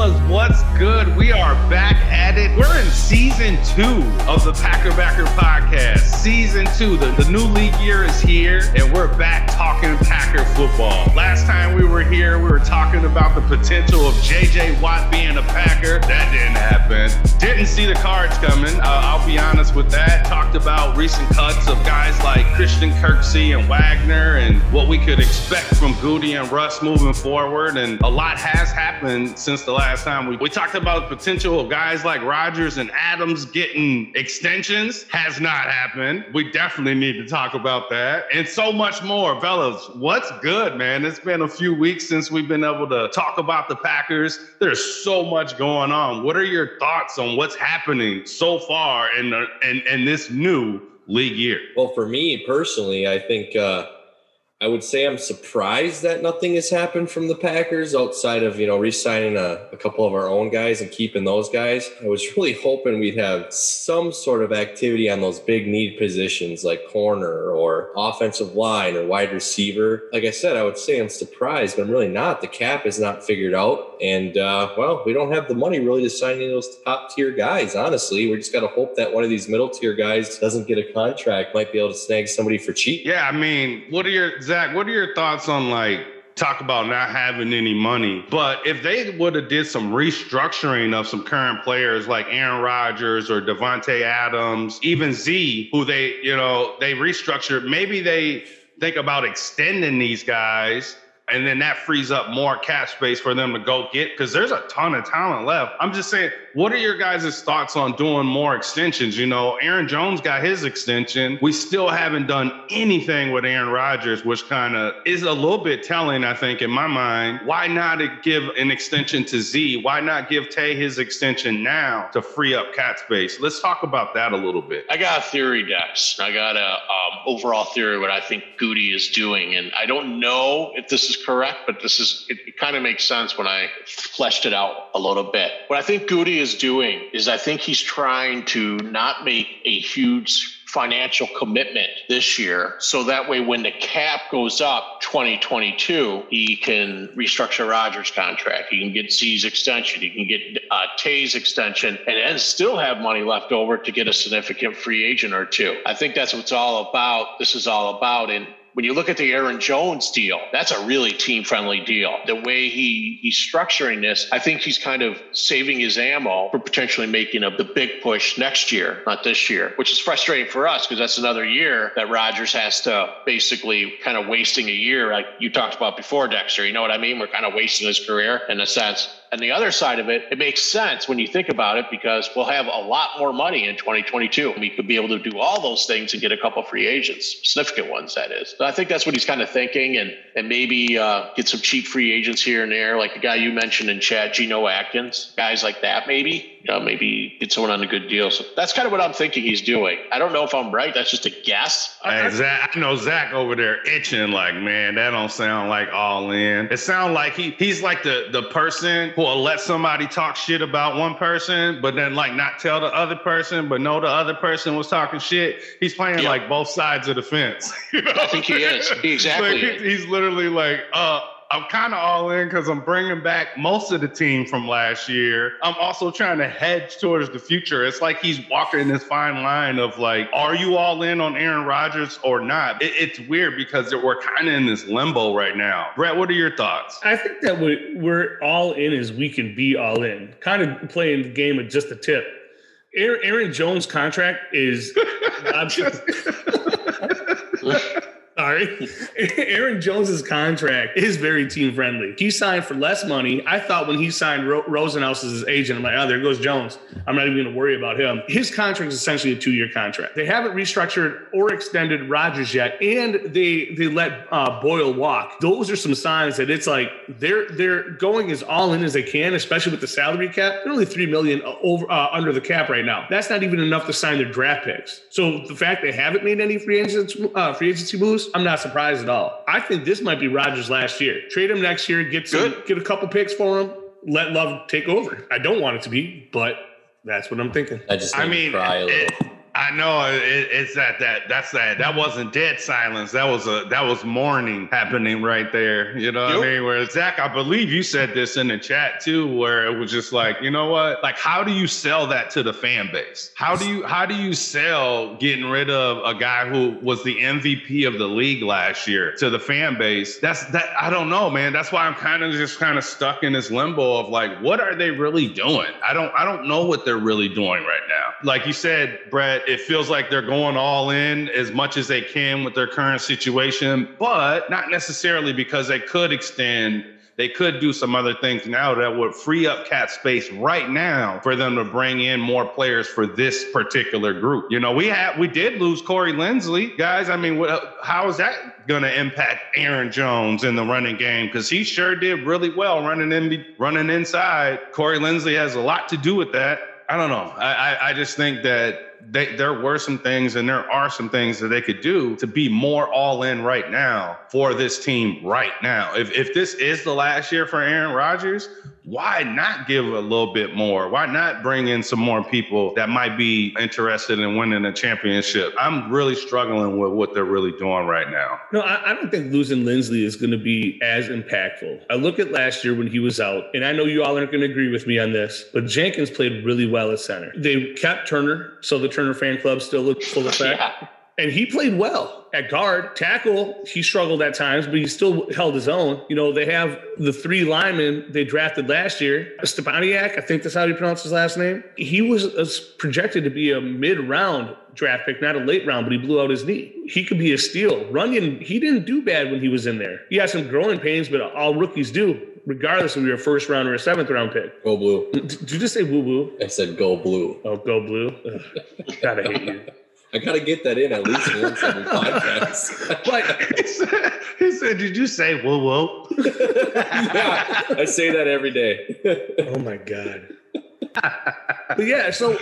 fellas, what's good? We are back at it. We're in season two of the Packer Backer podcast. Season two, the, the new league year is here, and we're back talking Packer football. Last time we were here, we were talking about the potential of JJ Watt being a Packer. That didn't happen. Didn't see the cards coming. Uh, I'll be honest with that. Talked about recent cuts of guys like Christian Kirksey and Wagner and what we could expect from Gutey and Russ moving forward. And a lot has happened since the last time we, we talked about the potential of guys like Rodgers and Adams getting extensions. Has not happened. We definitely need to talk about that and so much more. Fellas, what's good, man? It's been a few weeks since we've been able to talk about the Packers. There's so much going on. What are your thoughts on what's happening so far in, the, in, in this new league year? Well, for me personally, I think uh, I would say I'm surprised that nothing has happened from the Packers outside of, you know, re signing a, a, couple of our own guys and keeping those guys. I was really hoping we'd have some sort of activity on those big need positions like corner or offensive line or wide receiver. Like I said, I would say I'm surprised, but I'm really not. The cap is not figured out. And, uh, well, we don't have the money really to sign any of those top tier guys, honestly. We just got to hope that one of these middle tier guys doesn't get a contract, might be able to snag somebody for cheap. Yeah, I mean, what are your Zach, what are your thoughts on like talk about not having any money. But if they would have did some restructuring of some current players like Aaron Rodgers or Davante Adams, even Z, who they, you know, they restructured, maybe they think about extending these guys and then that frees up more cap space for them to go get because there's a ton of talent left. I'm just saying, what are your guys' thoughts on doing more extensions? You know, Aaron Jones got his extension. We still haven't done anything with Aaron Rodgers, which kind of is a little bit telling, I think, in my mind. Why not give an extension to Z? Why not give Tay his extension now to free up cap space? Let's talk about that a little bit. I got a theory, Dex. I got a um, overall theory what I think Gutey is doing, and I don't know if this is correct, but this is it, it kind of makes sense when I fleshed it out a little bit. What I think Gutey is doing is I think he's trying to not make a huge financial commitment this year. So that way, when the cap goes up 2022, he can restructure Rodgers' contract. He can get Z's extension. He can get uh, Tay's extension and then still have money left over to get a significant free agent or two. I think that's what it's all about. This is all about. And when you look at the Aaron Jones deal, that's a really team friendly deal. The way he he's structuring this, I think he's kind of saving his ammo for potentially making a, the big push next year, not this year, which is frustrating for us because that's another year that Rodgers has to basically kind of wasting a year, like you talked about before, Dexter. You know what I mean? We're kind of wasting his career in a sense. And the other side of it, it makes sense when you think about it because we'll have a lot more money in 2022. We could be able to do all those things and get a couple free agents, significant ones, that is. So I think that's what he's kind of thinking, and and maybe uh, get some cheap free agents here and there, like the guy you mentioned in chat, Geno Atkins, guys like that, maybe you know, maybe get someone on a good deal. So that's kind of what I'm thinking he's doing. I don't know if I'm right. That's just a guess. Hey, Zach, I know Zach over there itching like, man, that don't sound like all in. It sounds like he he's like the the person who will let somebody talk shit about one person, but then like not tell the other person, but know the other person was talking shit. He's playing like both sides of the fence. You know? I think he is. He exactly. Like, he's literally like, uh I'm kind of all in because I'm bringing back most of the team from last year. I'm also trying to hedge towards the future. It's like he's walking this fine line of like, are you all in on Aaron Rodgers or not? It, it's weird because we're kind of in this limbo right now. Brett, what are your thoughts? I think that we're all in as we can be all in, kind of playing the game of just a tip. Aaron Jones' contract is. Sorry. Aaron Jones's contract is very team friendly. He signed for less money. I thought when he signed Ro- Rosenhaus as his agent, I'm like, oh, there goes Jones. I'm not even going to worry about him. His contract is essentially a two year contract. They haven't restructured or extended Rodgers yet, and they they let uh, Boyle walk. Those are some signs that it's like they're they're going as all in as they can, especially with the salary cap. They're only three million over uh, under the cap right now. That's not even enough to sign their draft picks. So the fact they haven't made any free agency uh, free agency moves I'm not surprised at all. I think this might be Rodgers last year. Trade him next year, get some, Good. get a couple picks for him, let Love take over. I don't want it to be, but that's what I'm thinking. I just I mean, cry a little. It, I know it, it's that that that's that that wasn't dead silence. That was a that was mourning happening right there. You know what Yep. I mean? Where Zach, I believe you said this in the chat too, where it was just like, you know what? Like, how do you sell that to the fan base? How do you how do you sell getting rid of a guy who was the MVP of the league last year to the fan base? That's that I don't know, man. That's why I'm kind of just kind of stuck in this limbo of like, what are they really doing? I don't I don't know what they're really doing right now. Like you said, Brett, it feels like they're going all in as much as they can with their current situation, but not necessarily because they could extend they could do some other things now that would free up cap space right now for them to bring in more players for this particular group. You know, we had we did lose Corey Linsley, guys. I mean, what, how is that going to impact Aaron Jones in the running game? Because he sure did really well running in running inside. Corey Linsley has a lot to do with that. I don't know. I I, I just think that they, there were some things and there are some things that they could do to be more all in right now for this team right now. If, if this is the last year for Aaron Rodgers, why not give a little bit more? Why not bring in some more people that might be interested in winning a championship? I'm really struggling with what they're really doing right now. No, I, I don't think losing Linsley is going to be as impactful. I look at last year when he was out, and I know you all aren't going to agree with me on this, but Jenkins played really well at center. They kept Turner, so the Turner fan club still looked full effect. Yeah. And he played well at guard. Tackle, he struggled at times, but he still held his own. You know, they have the three linemen they drafted last year. Stepaniak, I think that's how you pronounce his last name. He was uh, projected to be a mid-round draft pick, not a late round, but he blew out his knee. He could be a steal. Runyan, he didn't do bad when he was in there. He had some growing pains, but all rookies do, regardless if you're a first round or a seventh round pick. Go blue. Did you just say woo woo? I said go blue. Oh, go blue. Ugh, God, I hate you. I gotta get that in at least once every podcast. But he, said, he said, Did you say whoa, whoa? yeah, I say that every day. Oh my god. but yeah, so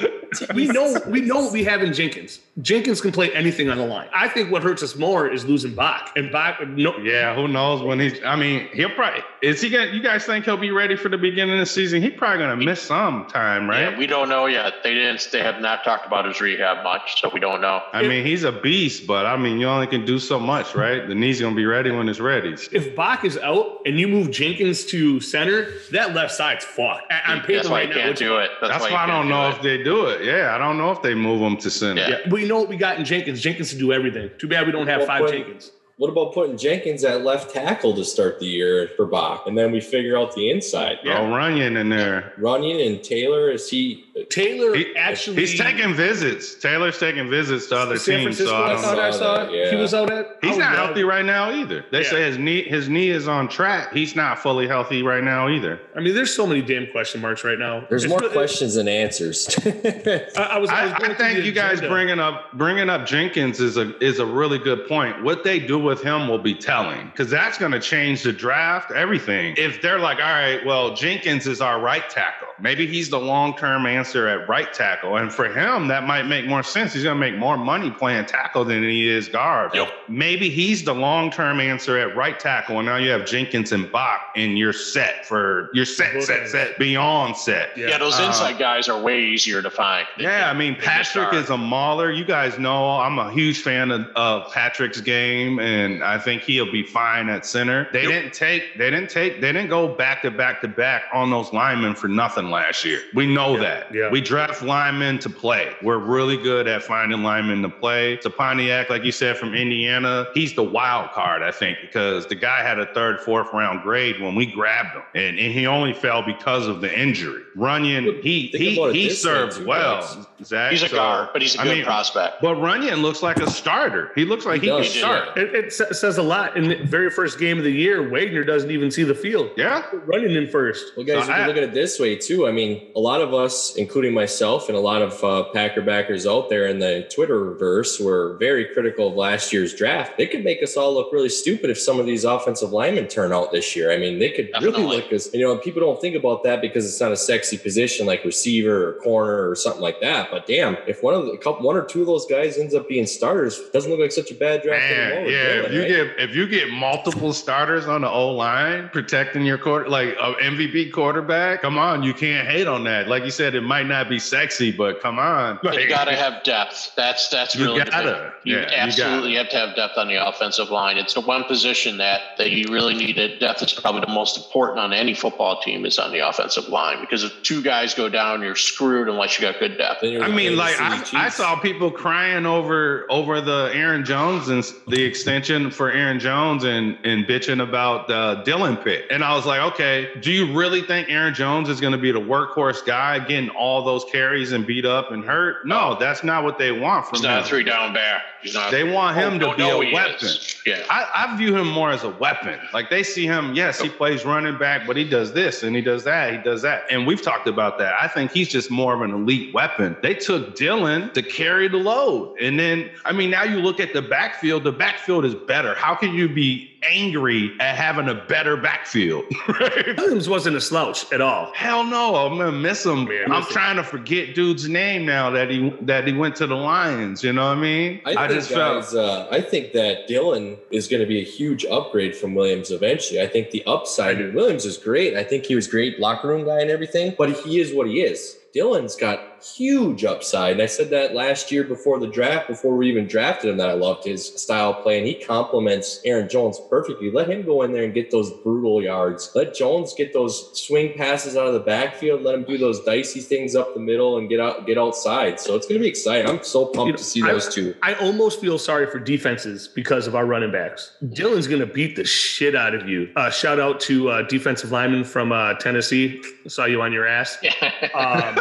we know we know what we have in Jenkins. Jenkins can play anything on the line. I think what hurts us more is losing Bach. And Bach, no, Yeah, who knows when he's. I mean, he'll probably. Is he going to. You guys think he'll be ready for the beginning of the season? He's probably going to miss some time, right? Yeah, we don't know yet. They didn't. They have not talked about his rehab much, so we don't know. I mean, he's a beast, but I mean, you only can do so much, right? The knee's going to be ready when it's ready. if Bach is out and you move Jenkins to center, that left side's fucked. A- On paper That's why right you now, can't it's- do it. That's, That's why, why I don't can't know do if they do it. Yeah, I don't know if they move him to center. Yeah. Yeah, we know what we got in Jenkins. Jenkins can do everything. Too bad we don't have five but- Jenkins. What about putting Jenkins at left tackle to start the year for Bach, and then we figure out the inside? Yeah. Oh, Runyan in there. Runyan and Taylor is he? Taylor He- actually He's taking visits. Taylor's taking visits to other San teams. Francisco. So I I don't thought know. I saw it. yeah. He was out at. He's oh, not was- healthy right now either. They Yeah. say his knee his knee is on track. He's not fully healthy right now either. I mean, there's so many damn question marks right now. There's It's more really- questions than answers. I, I was. I, I, was I going through think you guys agenda. bringing up bringing up Jenkins is a is a really good point. What they do with him will be telling because that's going to change the draft, everything. If they're like, all right, well, Jenkins is our right tackle. Maybe he's the long term answer at right tackle, and for him that might make more sense. He's going to make more money playing tackle than he is guard. Yep. Maybe he's the long term answer at right tackle, and now you have Jenkins and Bach, and you're set for you're set, Both set, set beyond set. Yeah. Yeah, those Uh, inside guys are way easier to find. They- Yeah, I mean, Patrick is a mauler. You guys know I'm a huge fan of, of Patrick's game, and I think he'll be fine at center. They Yep. didn't take, they didn't take, they didn't go back to back to back on those linemen for nothing last year. We know Yeah, that. Yeah. We draft linemen to play. We're really good at finding linemen to play. Stepaniak, like you said, from Indiana, he's the wild card, I think, because the guy had a third, fourth round grade when we grabbed him, and, and he only fell because of the injury. Runyan, he Think he he this way, served too, well. guys. Zach, He's a so- guard, but he's a good mean, prospect. But Runyan looks like a starter. He looks like He he, can start. yeah. It, it says a lot. In the very first game of the year, Wagner doesn't even see the field. Yeah. Running in first. Well, guys, So you can I- look at it this way too. I mean, a lot of us, including myself and a lot of uh, Packer backers out there in the Twitterverse, were very critical of last year's draft. They could make us all look really stupid if some of these offensive linemen turn out this year. I mean, they could Definitely. really look as you know. People don't think about that because it's not a sexy position like receiver or corner or something like that. But damn, if one of the couple, one or two of those guys ends up being starters, doesn't look like such a bad draft Man, anymore. yeah. If you right? get if you get multiple starters on the O line protecting your quarter, like an MVP quarterback, come on, you can't can't hate on that. Like you said, it might not be sexy, but come on. But you got to have depth. That's that's You really the gotta. You Yeah, you absolutely have to have depth on the offensive line. It's the one position that that you really need. It. Depth is probably the most important on any football team is on the offensive line because if two guys go down, you're screwed unless you got good depth. I mean, like I, I saw people crying over over the Aaron Jones and the extension for Aaron Jones and and bitching about the Dillon pick, and I was like, okay, do you really think Aaron Jones is going to be the workhorse guy getting all those carries and beat up and hurt? No, that's not what they want from He's not a three down back. He's not. They want him Oh, to be a weapon. is. Yeah. I, I view him more as a weapon. Like they see him, yes, he plays running back, but he does this and he does that, he does that. And we've talked about that. I think he's just more of an elite weapon. They took Dillon to carry the load. And then, I mean, now you look at the backfield, the backfield is better. How can you be angry at having a better backfield? Williams wasn't a slouch at all. Hell no, I'm gonna miss him. Man, I'm listen. Trying to forget dude's name now that he that he went to the Lions. You know what I mean? I think, guys, uh, I think that Dillon is going to be a huge upgrade from Williams eventually. I think the upside in Williams is great. I think he was great locker room guy and everything, but he is what he is. Dillon's got huge upside. And I said that last year before the draft, before we even drafted him, that I loved his style of play. And he complements Aaron Jones perfectly. Let him go in there and get those brutal yards. Let Jones get those swing passes out of the backfield. Let him do those dicey things up the middle and get out, get outside. So it's going to be exciting. I'm so pumped You know, to see I- those two. I almost feel sorry for defenses because of our running backs. Dillon's going to beat the shit out of you. Uh, shout out to uh, defensive lineman from uh, Tennessee. Saw you on your ass. Um,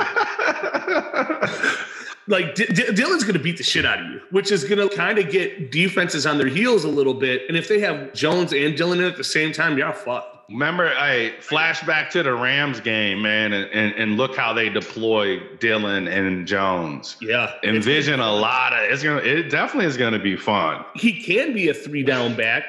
like D- D- Dillon's going to beat the shit out of you, which is going to kind of get defenses on their heels a little bit. And if they have Jones and Dillon in at the same time, you're fucked. Remember, I flashback to the Rams game, man, and, and, and look how they deploy Dillon and Jones. Yeah, Envision a lot of it's gonna. It definitely is gonna be fun. he can be a three down back,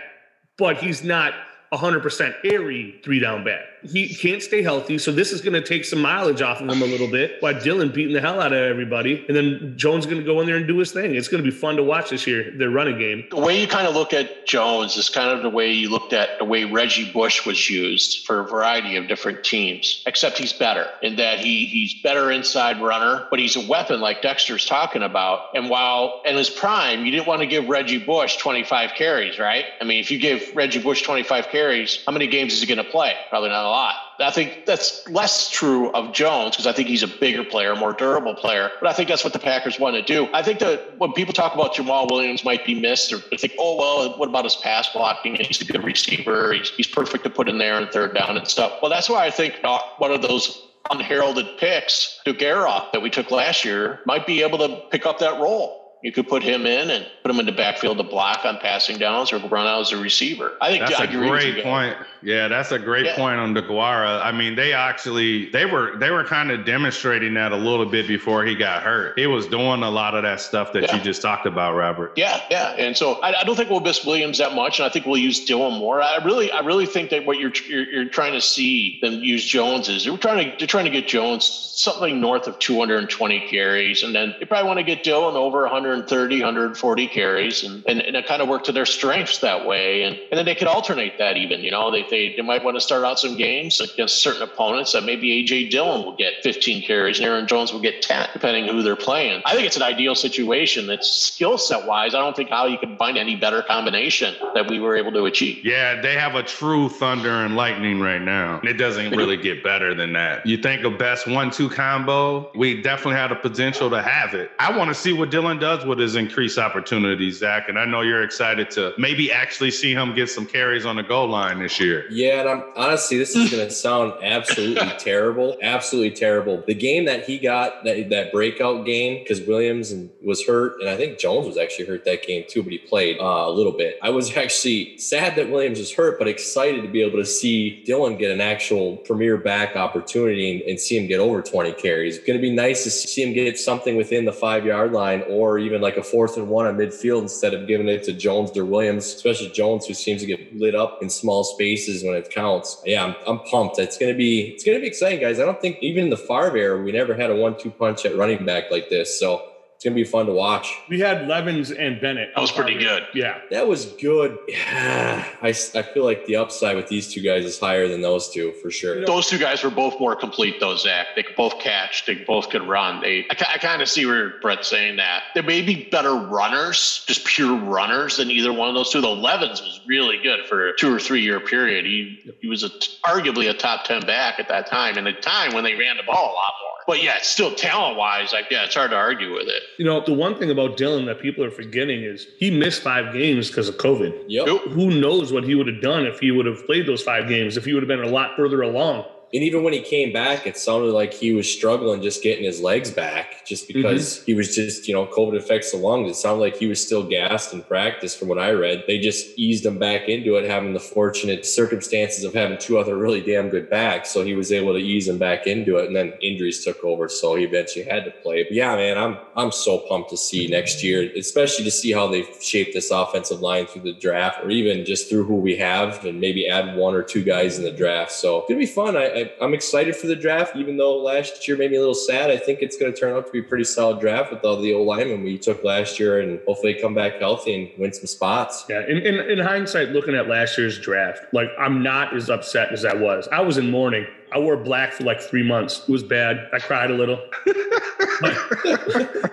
but he's not 100% airy three down back. He can't stay healthy, so this is going to take some mileage off of him a little bit. While Dillon beating the hell out of everybody, and then Jones going to go in there and do his thing. It's going to be fun to watch this year. Their running game. the way you kind of look at Jones is kind of the way you looked at the way Reggie Bush was used for a variety of different teams, except he's better in that he he's better inside runner, but he's a weapon like Dexter's talking about. And while in his prime, you didn't want to give Reggie Bush 25 carries, right? I mean, if you give Reggie Bush 25 carries, how many games is he going to play? Probably not a lot. I think that's less true of Jones because I think he's a bigger player, more durable player. But I think that's what the Packers want to do. I think that when people talk about Jamaal Williams might be missed, or they think, oh, well, what about his pass blocking? He's a good receiver. He's, he's perfect to put in there on third down and stuff. Well, that's why I think one of those unheralded picks, Deguara, that we took last year, might be able to pick up that role. You could put him in and put him in the backfield to block on passing downs or run out as a receiver. I think That's I a agree with you great point. Yeah, that's a great Yeah. point on DeGuara. I mean, they actually they were they were kind of demonstrating that a little bit before he got hurt. He was doing a lot of that stuff that Yeah. you just talked about, Robert. Yeah, yeah, and so I, I don't think we'll miss Williams that much, and I think we'll use Dillon more. I really, I really think that what you're you're, you're trying to see them use Jones is they're trying to they're trying to get Jones something north of 220 carries, and then they probably want to get Dillon over 130, 140 carries, and and, and it kind of work to their strengths that way, and and then they could alternate that even. You know, they they, they might want to start out some games against certain opponents that maybe AJ Dillon will get 15 carries and Aaron Jones will get 10, depending who they're playing. I think it's an ideal situation. That's skill set wise. I don't think how you can find any better combination that we were able to achieve. Yeah, they have a true thunder and lightning right now. It doesn't really get better than that. You think a best one-two combo? We definitely have the potential to have it. I want to see what Dillon does with his increased opportunities, Zach. And I know you're excited to maybe actually see him get some carries on the goal line this year. Yeah, and I'm honestly, this is going to sound absolutely terrible, absolutely terrible. The game that he got, that that breakout game, because Williams and was hurt, and I think Jones was actually hurt that game too, but he played uh, a little bit. I was actually sad that Williams was hurt, but excited to be able to see Dillon get an actual premier back opportunity and, and see him get over 20 carries. It's going to be nice to see him get something within the five yard line, or even like a fourth and one on midfield instead of giving it to Jones or Williams, especially Jones, who seems to get lit up in small spaces when it counts. Yeah, I'm, I'm pumped. It's gonna be it's gonna be exciting, guys. I don't think even in the Favre era we never had a one-two punch at running back like this. So it's gonna be fun to watch. We had Levens and Bennett. That was pretty good. Yeah. That was good. Yeah, I, s- I feel like the upside with these two guys is higher than those two for sure. Those two guys were both more complete, though, Zach. They could both catch. They both could run. They, I, I kind of see where Brett's saying that. They may be better runners, just pure runners, than either one of those two. The Levens was really good for a two or three year period. He he was a, arguably a top ten back at that time, and a time when they ran the ball a lot more. But yeah, still talent wise, like yeah, it's hard to argue with it. You know, the one thing about Dillon that people are forgetting is he missed five games because of COVID. Yep. Who knows what he would have done if he would have played those five games, if he would have been a lot further along. And even when he came back, it sounded like he was struggling just getting his legs back, just mm-hmm. because he was just, you know, COVID affects the lungs. It sounded like he was still gassed in practice from what I read. They just eased him back into it, having the fortunate circumstances of having two other really damn good backs. So he was able to ease him back into it. And then injuries took over. So he eventually had to play. But yeah, man, I'm I'm so pumped to see next year, especially to see how they've shaped this offensive line through the draft or even just through who we have and maybe add one or two guys in the draft. So it's gonna be fun. I, I I'm excited for the draft, even though last year made me a little sad. I think it's gonna turn out to be a pretty solid draft with all the old linemen we took last year and hopefully come back healthy and win some spots. Yeah. In, in, in hindsight, looking at last year's draft, like I'm not as upset as I was. I was in mourning. I wore black for like three months. It was bad. I cried a little.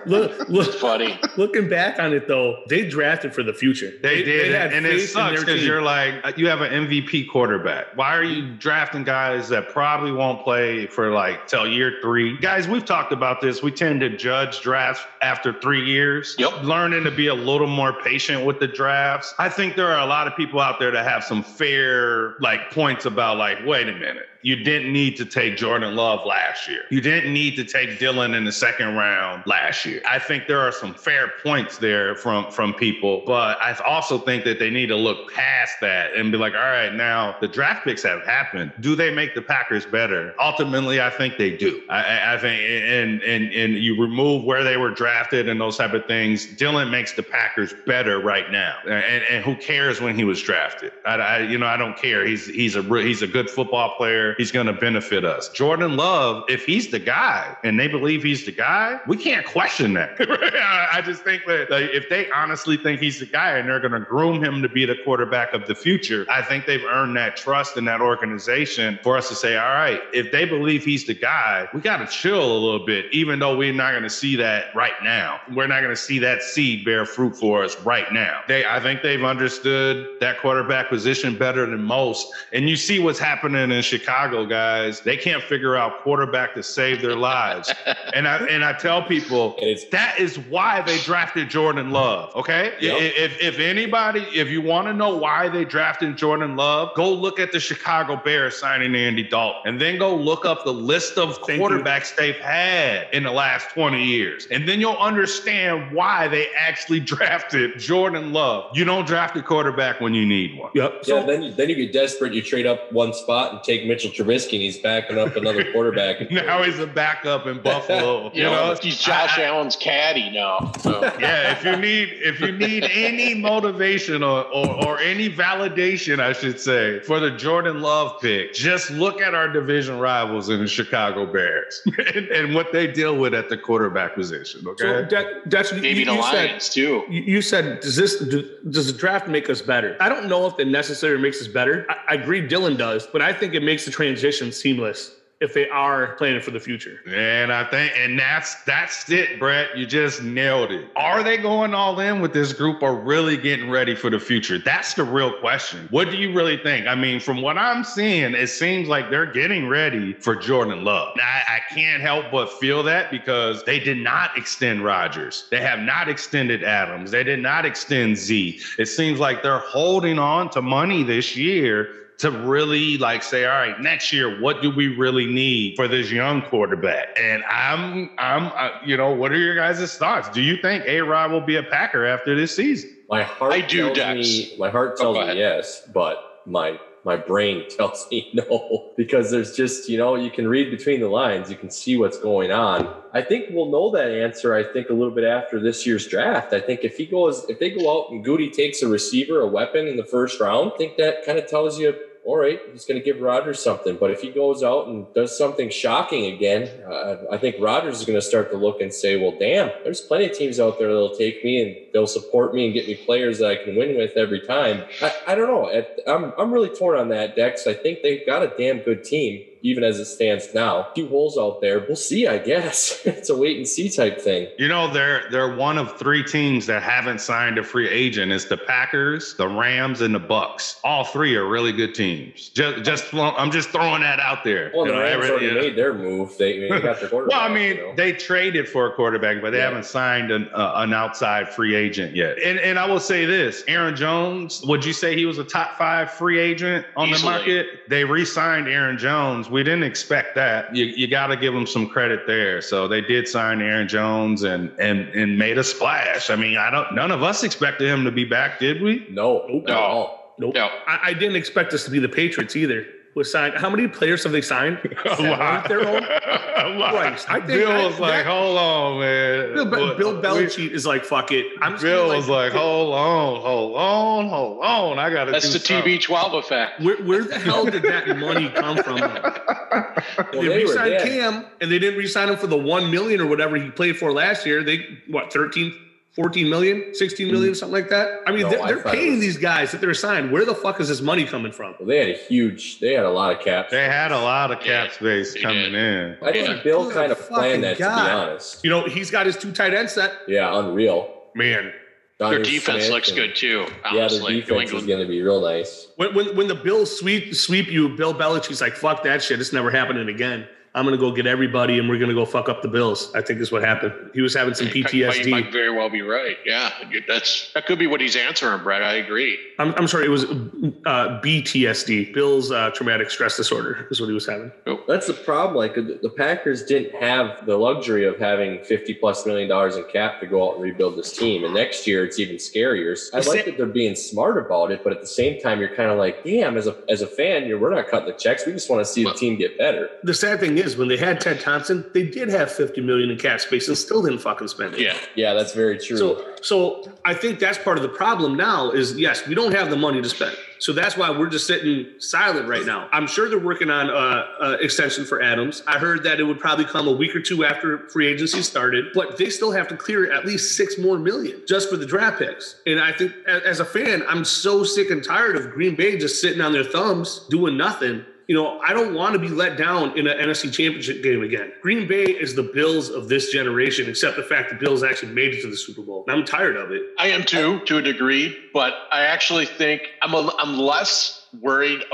look, look, Funny. looking back on it though, they drafted for the future. They, did, had and it faith sucks because you're like uh, you have an MVP quarterback. Why are you drafting guys that probably won't play for like till year three? Guys, we've talked about this. We tend to judge drafts after three years. Yep. Learning to be a little more patient with the drafts. I think there are a lot of people out there that have some fair like points about like, wait a minute. You didn't need to take Jordan Love last year. You didn't need to take Dillon in the second round last year. I think there are some fair points there from from people, but I also think that they need to look past that and be like, all right, now the draft picks have happened. Do they make the Packers better? Ultimately, I think they do. I- I, think, and and and you remove where they were drafted and those type of things. Dillon makes the Packers better right now, and and who cares when he was drafted? I, I you know I don't care. He's he's a he's a good football player. He's going to benefit us. Jordan Love, if he's the guy and they believe he's the guy, we can't question that. I just think that like, if they honestly think he's the guy and they're going to groom him to be the quarterback of the future, I think they've earned that trust in that organization for us to say, all right, if they believe he's the guy, we got to chill a little bit, even though we're not going to see that right now. We're not going to see that seed bear fruit for us right now. They, I think they've understood that quarterback position better than most. And you see what's happening in Chicago, guys. They can't figure out quarterback to save their lives. and I and I tell people it's that is why they drafted Jordan Love. Okay. Yep. If, if anybody, if you want to know why they drafted Jordan Love, go look at the Chicago Bears signing Andy Dalton and then go look up the list of Thank you. quarterbacks they've had in the last 20 years. And then you'll understand why they actually drafted Jordan Love. You don't draft a quarterback when you need one. Yep. So yeah, then you, then you get desperate. You trade up one spot and take Mitchell Trubisky, and he's backing up another quarterback. Now he's a backup in Buffalo. You know, he's Josh Allen's caddy now. So. yeah, if you need if you need any motivation or, or or any validation, I should say, for the Jordan Love pick, just look at our division rivals in the Chicago Bears and, and what they deal with at the quarterback position. so Okay. that, that's you, Maybe the you said. Lions too. You you said, does this do, does the draft make us better? I don't know if it necessarily makes us better. I, I agree, Dillon does, but I think it makes the transition seamless if they are planning for the future. And I think, and that's that's it, Brett. You just nailed it. Are they going all in with this group or really getting ready for the future? That's the real question. What do you really think? I mean, from what I'm seeing, it seems like they're getting ready for Jordan Love. I, I can't help but feel that because they did not extend Rodgers. They have not extended Adams. They did not extend Z. It seems like they're holding on to money this year to really like say, all right, next year, what do we really need for this young quarterback? And I'm, I'm, uh, you know, what are your guys' thoughts? Do you think A Rod will be a Packer after this season? My heart I do, tells Dex. me my heart Oh, tells go me yes, but my my brain tells me no because there's just you know you can read between the lines, you can see what's going on. I think we'll know that answer. I think a little bit after this year's draft. I think if he goes, if they go out and Gutey takes a receiver, a weapon in the first round, I think that kind of tells you all right, he's going to give Rodgers something. But if he goes out and does something shocking again, uh, I think Rodgers is going to start to look and say, well, damn, there's plenty of teams out there that'll take me and they'll support me and get me players that I can win with every time. I, I don't know. I'm, I'm really torn on that, Dex. I think they've got a damn good team even as it stands now. A few holes out there. We'll see, I guess. it's a wait and see type thing. You know, they're they're one of three teams that haven't signed a free agent. It's the Packers, the Rams, and the Bucs. All three are really good teams. Just just I'm just throwing that out there. Well, you the know, Rams already made their move. They, they got their quarterback. well, I mean, you know? they traded for a quarterback, but they yeah. haven't signed an uh, an outside free agent yet. And and I will say this: Aaron Jones. Would you say he was a top five free agent on Easily. the market? They re-signed Aaron Jones we didn't expect that. You, you got to give them some credit there. So they did sign Aaron Jones and and and made a splash. I mean, I don't. None of us expected him to be back, did we? No, nope, no, nope. no. I, I didn't expect us to be the Patriots either was signed. How many players have they signed? a lot. Their own? a lot. Christ. I think Bill was like, hold on, man. Bill, Bill Belichick is like, fuck it. I'm Bill was like, hold on, hold on, hold on. I got to That's the TB12 effect. Where, where the hell did that money come from? well, they, they re-signed Cam, and they didn't re-sign him for the one million or whatever he played for last year. They what 13, 14 million, 16 million, mm. something like that. I mean, no, they're, they're paying was... these guys that they're assigned. Where the fuck is this money coming from? Well, they had a huge, they had a lot of cap. They had a lot of cap space coming in. I think Bill kind of planned that, God. to be honest. You know, he's got his two tight ends set. Yeah, unreal. Man. their defense Smith looks and, good too. Honestly. Yeah, their defense is going to be real nice. When, when, when the Bills sweep sweep you, Bill Belichick's like, fuck that shit. It's never happening again. I'm going to go get everybody and we're going to go fuck up the Bills. I think is what happened. He was having some PTSD. You might very well be right. Yeah, that's that could be what he's answering, Brett. I agree. I'm, I'm sorry. It was uh, BTSD, Bill's uh, traumatic stress disorder, is what he was having. Oh. That's the problem. Like the Packers didn't have the luxury of having 50 plus million dollars in cap to go out and rebuild this team. And next year, it's even scarier. I like that they're being smart about it, but at the same time, you're kind of like, damn, as a as a fan, you're, we're not cutting the checks. We just want to see the team get better. The sad thing is is when they had Ted Thompson, they did have 50 million in cap space and still didn't fucking spend it. Yeah. Yeah, that's very true. So so I think that's part of the problem now is yes, we don't have the money to spend. So that's why we're just sitting silent right now. I'm sure they're working on uh, uh, extension for Adams. I heard that it would probably come a week or two after free agency started, but they still have to clear at least six more million just for the draft picks. And I think as a fan, I'm so sick and tired of Green Bay just sitting on their thumbs doing nothing you know, I don't want to be let down in an NFC championship game again. Green Bay is the Bills of this generation, except the fact the Bills actually made it to the Super Bowl. I'm tired of it. I am too, to a degree, but I actually think I'm a, I'm less worried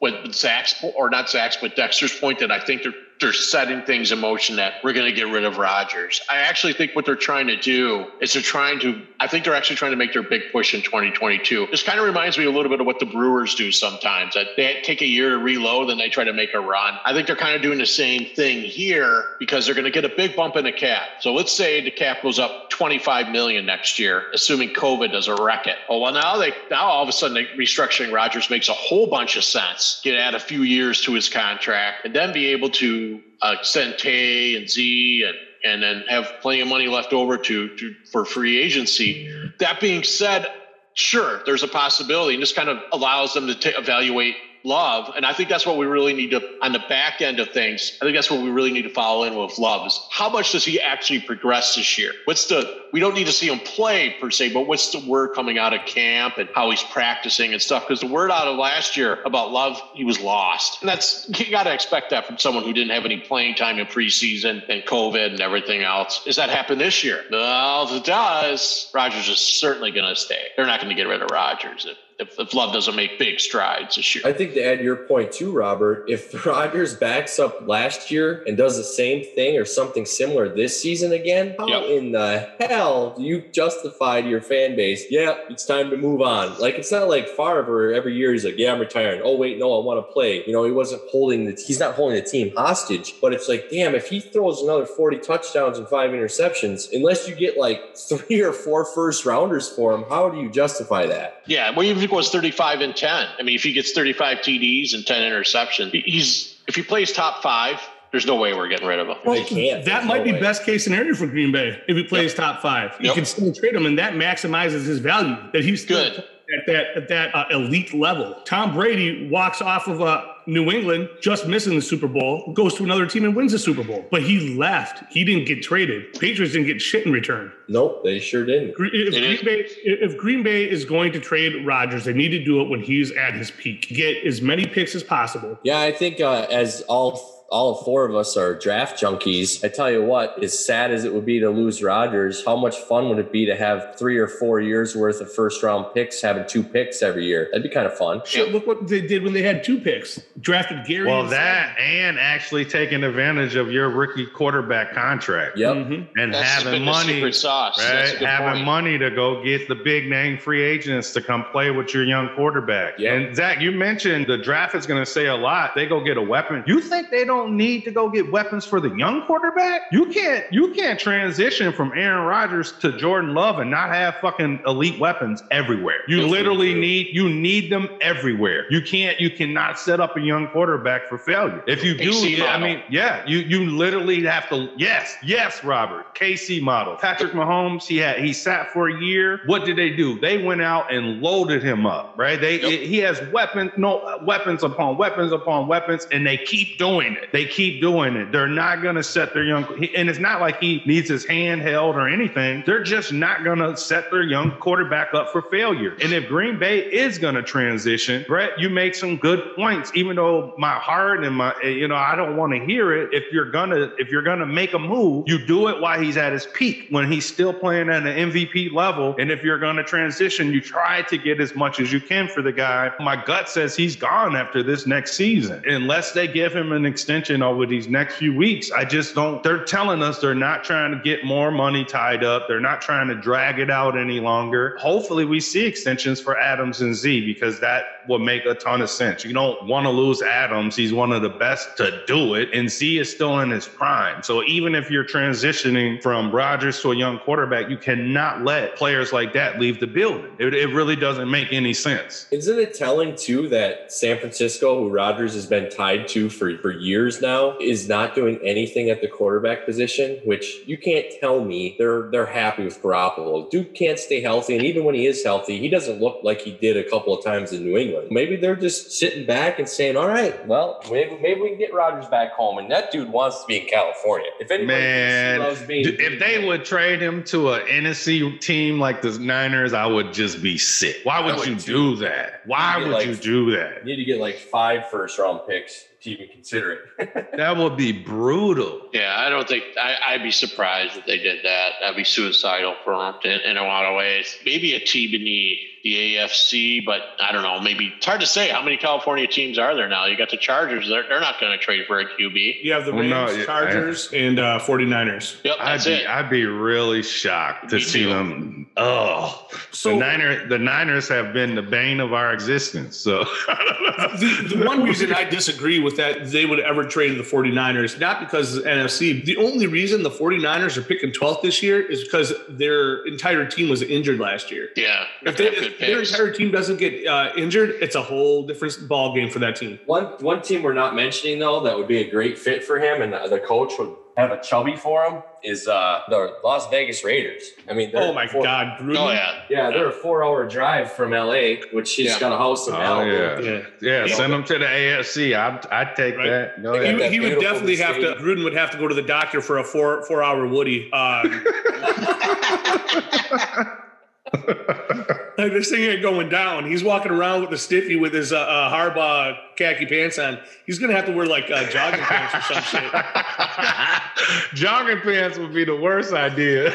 with Zach's or not Zach's, but Dexter's point that I think they're they're setting things in motion that we're going to get rid of Rodgers. I actually think what they're trying to do is they're trying to, I think they're actually trying to make their big push in 2022. This kind of reminds me a little bit of what the Brewers do sometimes. That they take a year to reload, then they try to make a run. I think they're kind of doing the same thing here because they're going to get a big bump in the cap. So let's say the cap goes up 25 million next year, assuming COVID doesn't wreck it. Oh, well, now they, now all of a sudden restructuring Rodgers makes a whole bunch of sense. Get add a few years to his contract and then be able to uh, send Tay and Z and and then have plenty of money left over to, to for free agency. That being said, sure, there's a possibility, and this kind of allows them to t- evaluate Love, and I think that's what we really need to on the back end of things. I think that's what we really need to follow in with Love is how much does he actually progress this year? What's the we don't need to see him play per se, but what's the word coming out of camp and how he's practicing and stuff? Because the word out of last year about Love, he was lost, and that's you got to expect that from someone who didn't have any playing time in preseason and COVID and everything else. Does that happen this year? Well, if it does, Rodgers is certainly going to stay. They're not going to get rid of Rodgers if, if Love doesn't make big strides this year. I think to add your point too, Robert, if Rodgers backs up last year and does the same thing or something similar this season again, how yep. in the hell do you justify to your fan base? Yeah, it's time to move on. Like it's not like Favre every year he's like, yeah, I'm retiring. Oh wait, no, I want to play. You know, he wasn't holding the he's not holding the team hostage. But it's like, damn, if he throws another 40 touchdowns and five interceptions, unless you get like three or four first rounders for him, how do you justify that? Yeah, well, you've goes 35 and 10. I mean, if he gets 35 TDs and 10 interceptions, he's if he plays top five, there's no way we're getting rid of him. Well, that there's might no be way. best case scenario for Green Bay if he plays yep. top five. You yep. can still trade him, and that maximizes his value. That he's good. at that at that uh, elite level. Tom Brady walks off of a New England, just missing the Super Bowl, goes to another team and wins the Super Bowl. But he left. He didn't get traded. Patriots didn't get shit in return. Nope, they sure didn't. If Green, Bay, if Green Bay is going to trade Rodgers, they need to do it when he's at his peak. Get as many picks as possible. Yeah, I think uh, as all all four of us are draft junkies. I tell you what, as sad as it would be to lose Rodgers, how much fun would it be to have three or four years worth of first round picks, having two picks every year? That'd be kind of fun. Shit, look what they did when they had two picks. Drafted Gary. Well, that and actually taking advantage of your rookie quarterback contract. Yep. Mm-hmm. And That's having money, sauce. right? Having point. money to go get the big name free agents to come play with your young quarterback. Yep. And Zach, you mentioned the draft is going to say a lot. They go get a weapon. You think they don't need to go get weapons for the young quarterback? You can't you can't transition from Aaron Rodgers to Jordan Love and not have fucking elite weapons everywhere. You That's literally need you need them everywhere. You can't you cannot set up a young quarterback for failure. If you do, yeah, I mean, yeah, you you literally have to yes, yes, Robert. KC model. Patrick Mahomes, he had he sat for a year. What did they do? They went out and loaded him up, right? They yep. he has weapons, no weapons upon weapons upon weapons, and they keep doing it. They keep doing it. They're not going to set their young, and it's not like he needs his hand held or anything. They're just not going to set their young quarterback up for failure. And if Green Bay is going to transition, Brett, you make some good points, even though my heart and my, eh, you know, I don't want to hear it. If you're to, if you're going to make a move, you do it while he's at his peak, when he's still playing at an MVP level. And if you're going to transition, you try to get as much as you can for the guy. My gut says he's gone after this next season, unless they give him an extension over these next few weeks. I just don't, they're telling us they're not trying to get more money tied up. They're not trying to drag it out any longer. Hopefully, we see extensions for Adams and Z because that would make a ton of sense. You don't want to lose Adams. He's one of the best to do it. And Z is still in his prime. So even if you're transitioning from Rodgers to a young quarterback, you cannot let players like that leave the building. It, it really doesn't make any sense. Isn't it telling, too, that San Francisco, who Rodgers has been tied to for, for years now, is not doing anything at the quarterback position, which you can't tell me they're they're happy with Garoppolo. Dude can't stay healthy, and even when he is healthy, he doesn't look like he did a couple of times in New England. Maybe they're just sitting back and saying, "All right, well, maybe maybe we can get Rodgers back home." And that dude wants to be in California. If anybody Man, loves being, if they would trade him to an NFC team like the Niners, I would just be sick. Why would, would you too. do that? Why would like, you do that? You need to get like five first round picks to even consider it. that would be brutal. Yeah, I don't think I, would be surprised if they did that. That'd be suicidal for them in, in a lot of ways. Maybe a team in the the AFC, but I don't know. Maybe it's hard to say how many California teams are there now. You got the Chargers; they're, they're not going to trade for a QB. You have the Rams, well, no, Chargers, I, and uh, 49ers. Yep, I'd be it. I'd be really shocked to Me see too. them. Oh, so the Niners the Niners have been the bane of our existence. So the, the one reason I disagree with that they would ever trade the 49ers, not because of the NFC. The only reason the 49ers are picking 12th this year is because their entire team was injured last year. Yeah. If they, if their entire team doesn't get uh, injured, it's a whole different ball game for that team. One one team we're not mentioning though that would be a great fit for him, and the, the coach would have a chubby for him is uh, the Las Vegas Raiders. I mean, oh my four, God, Gruden? oh yeah, yeah, they're a four-hour drive from LA, which he's yeah. got a house in oh, Yeah. yeah, yeah, Send them to the AFC. I'd, I'd take right. that. Go ahead. He, he would definitely have to. Gruden would have to go to the doctor for a four four-hour Woody. Um, like this thing ain't going down. He's walking around with a stiffy with his uh, uh, Harbaugh khaki pants on. He's gonna have to wear like uh, jogging pants or some shit. jogging pants would be the worst idea.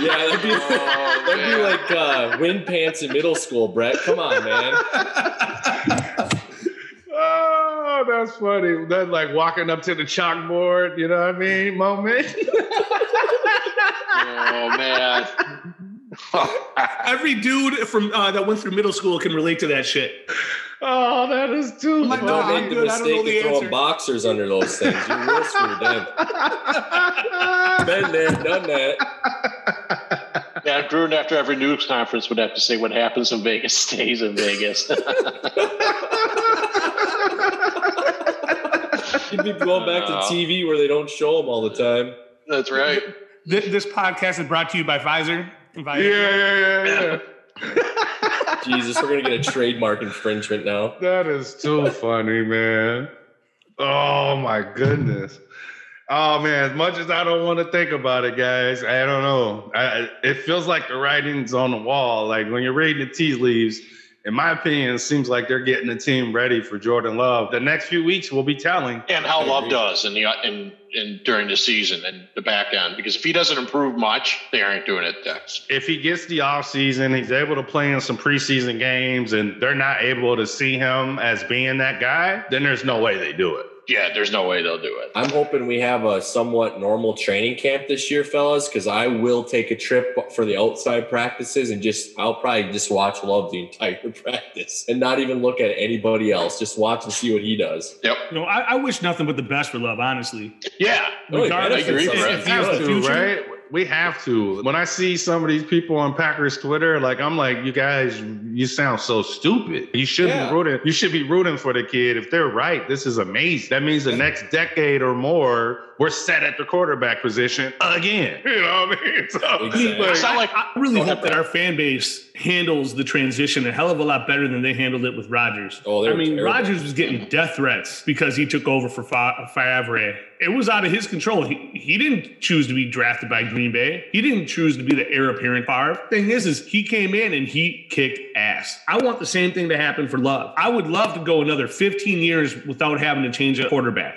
yeah, that'd be, oh, that'd be like uh, wind pants in middle school, Brett. Come on, man. oh, that's funny. That's like walking up to the chalkboard. You know what I mean? Moment. oh man. Every dude from uh, that went through middle school can relate to that shit. Oh, that is too. Like, don't make the mistake of throwing boxers under those things. You will screw them. Been there, done that. Yeah, Gruden after every news conference would have to say what happens in Vegas stays in Vegas. You'd be going back to TV where they don't show them all the time. That's right. This podcast is brought to you by Pfizer. Yeah, yeah, yeah, yeah. Jesus, we're gonna get a trademark infringement now. That is too funny, man. Oh my goodness. Oh man, as much as I don't want to think about it, guys, I don't know. I, it feels like the writing's on the wall. Like when you're reading the tea leaves, in my opinion, it seems like they're getting the team ready for Jordan Love. The next few weeks will be telling. And how Love does in the in, in during the season and the back end. Because if he doesn't improve much, they aren't doing it next. If he gets the offseason, he's able to play in some preseason games, and they're not able to see him as being that guy, then there's no way they do it. Yeah, there's no way they'll do it. I'm hoping we have a somewhat normal training camp this year, fellas, because I will take a trip for the outside practices and just I'll probably just watch Love the entire practice and not even look at anybody else. Just watch and see what he does. Yep. You know, I, I wish nothing but the best for Love, honestly. Yeah. Oh, he Regardless benefits I agree. us. if We he was have the to, future, right? We have to. When I see some of these people on Packers Twitter, like I'm like, you guys, you sound so stupid. You should Yeah. be rooting. You should be rooting for the kid. If they're right, this is amazing. That means the next decade or more, we're set at the quarterback position again. You know what I mean? So, Exactly. like, It's not like I really hope that our fan base handles the transition a hell of a lot better than they handled it with Rodgers. Oh, they I mean, terrible. Rodgers was getting death threats because he took over for Fa- Favre. It was out of his control. He, he didn't choose to be drafted by Green Bay. He didn't choose to be the heir apparent Favre. Thing is, is he came in and he kicked ass. I want the same thing to happen for Love. I would love to go another 15 years without having to change a quarterback.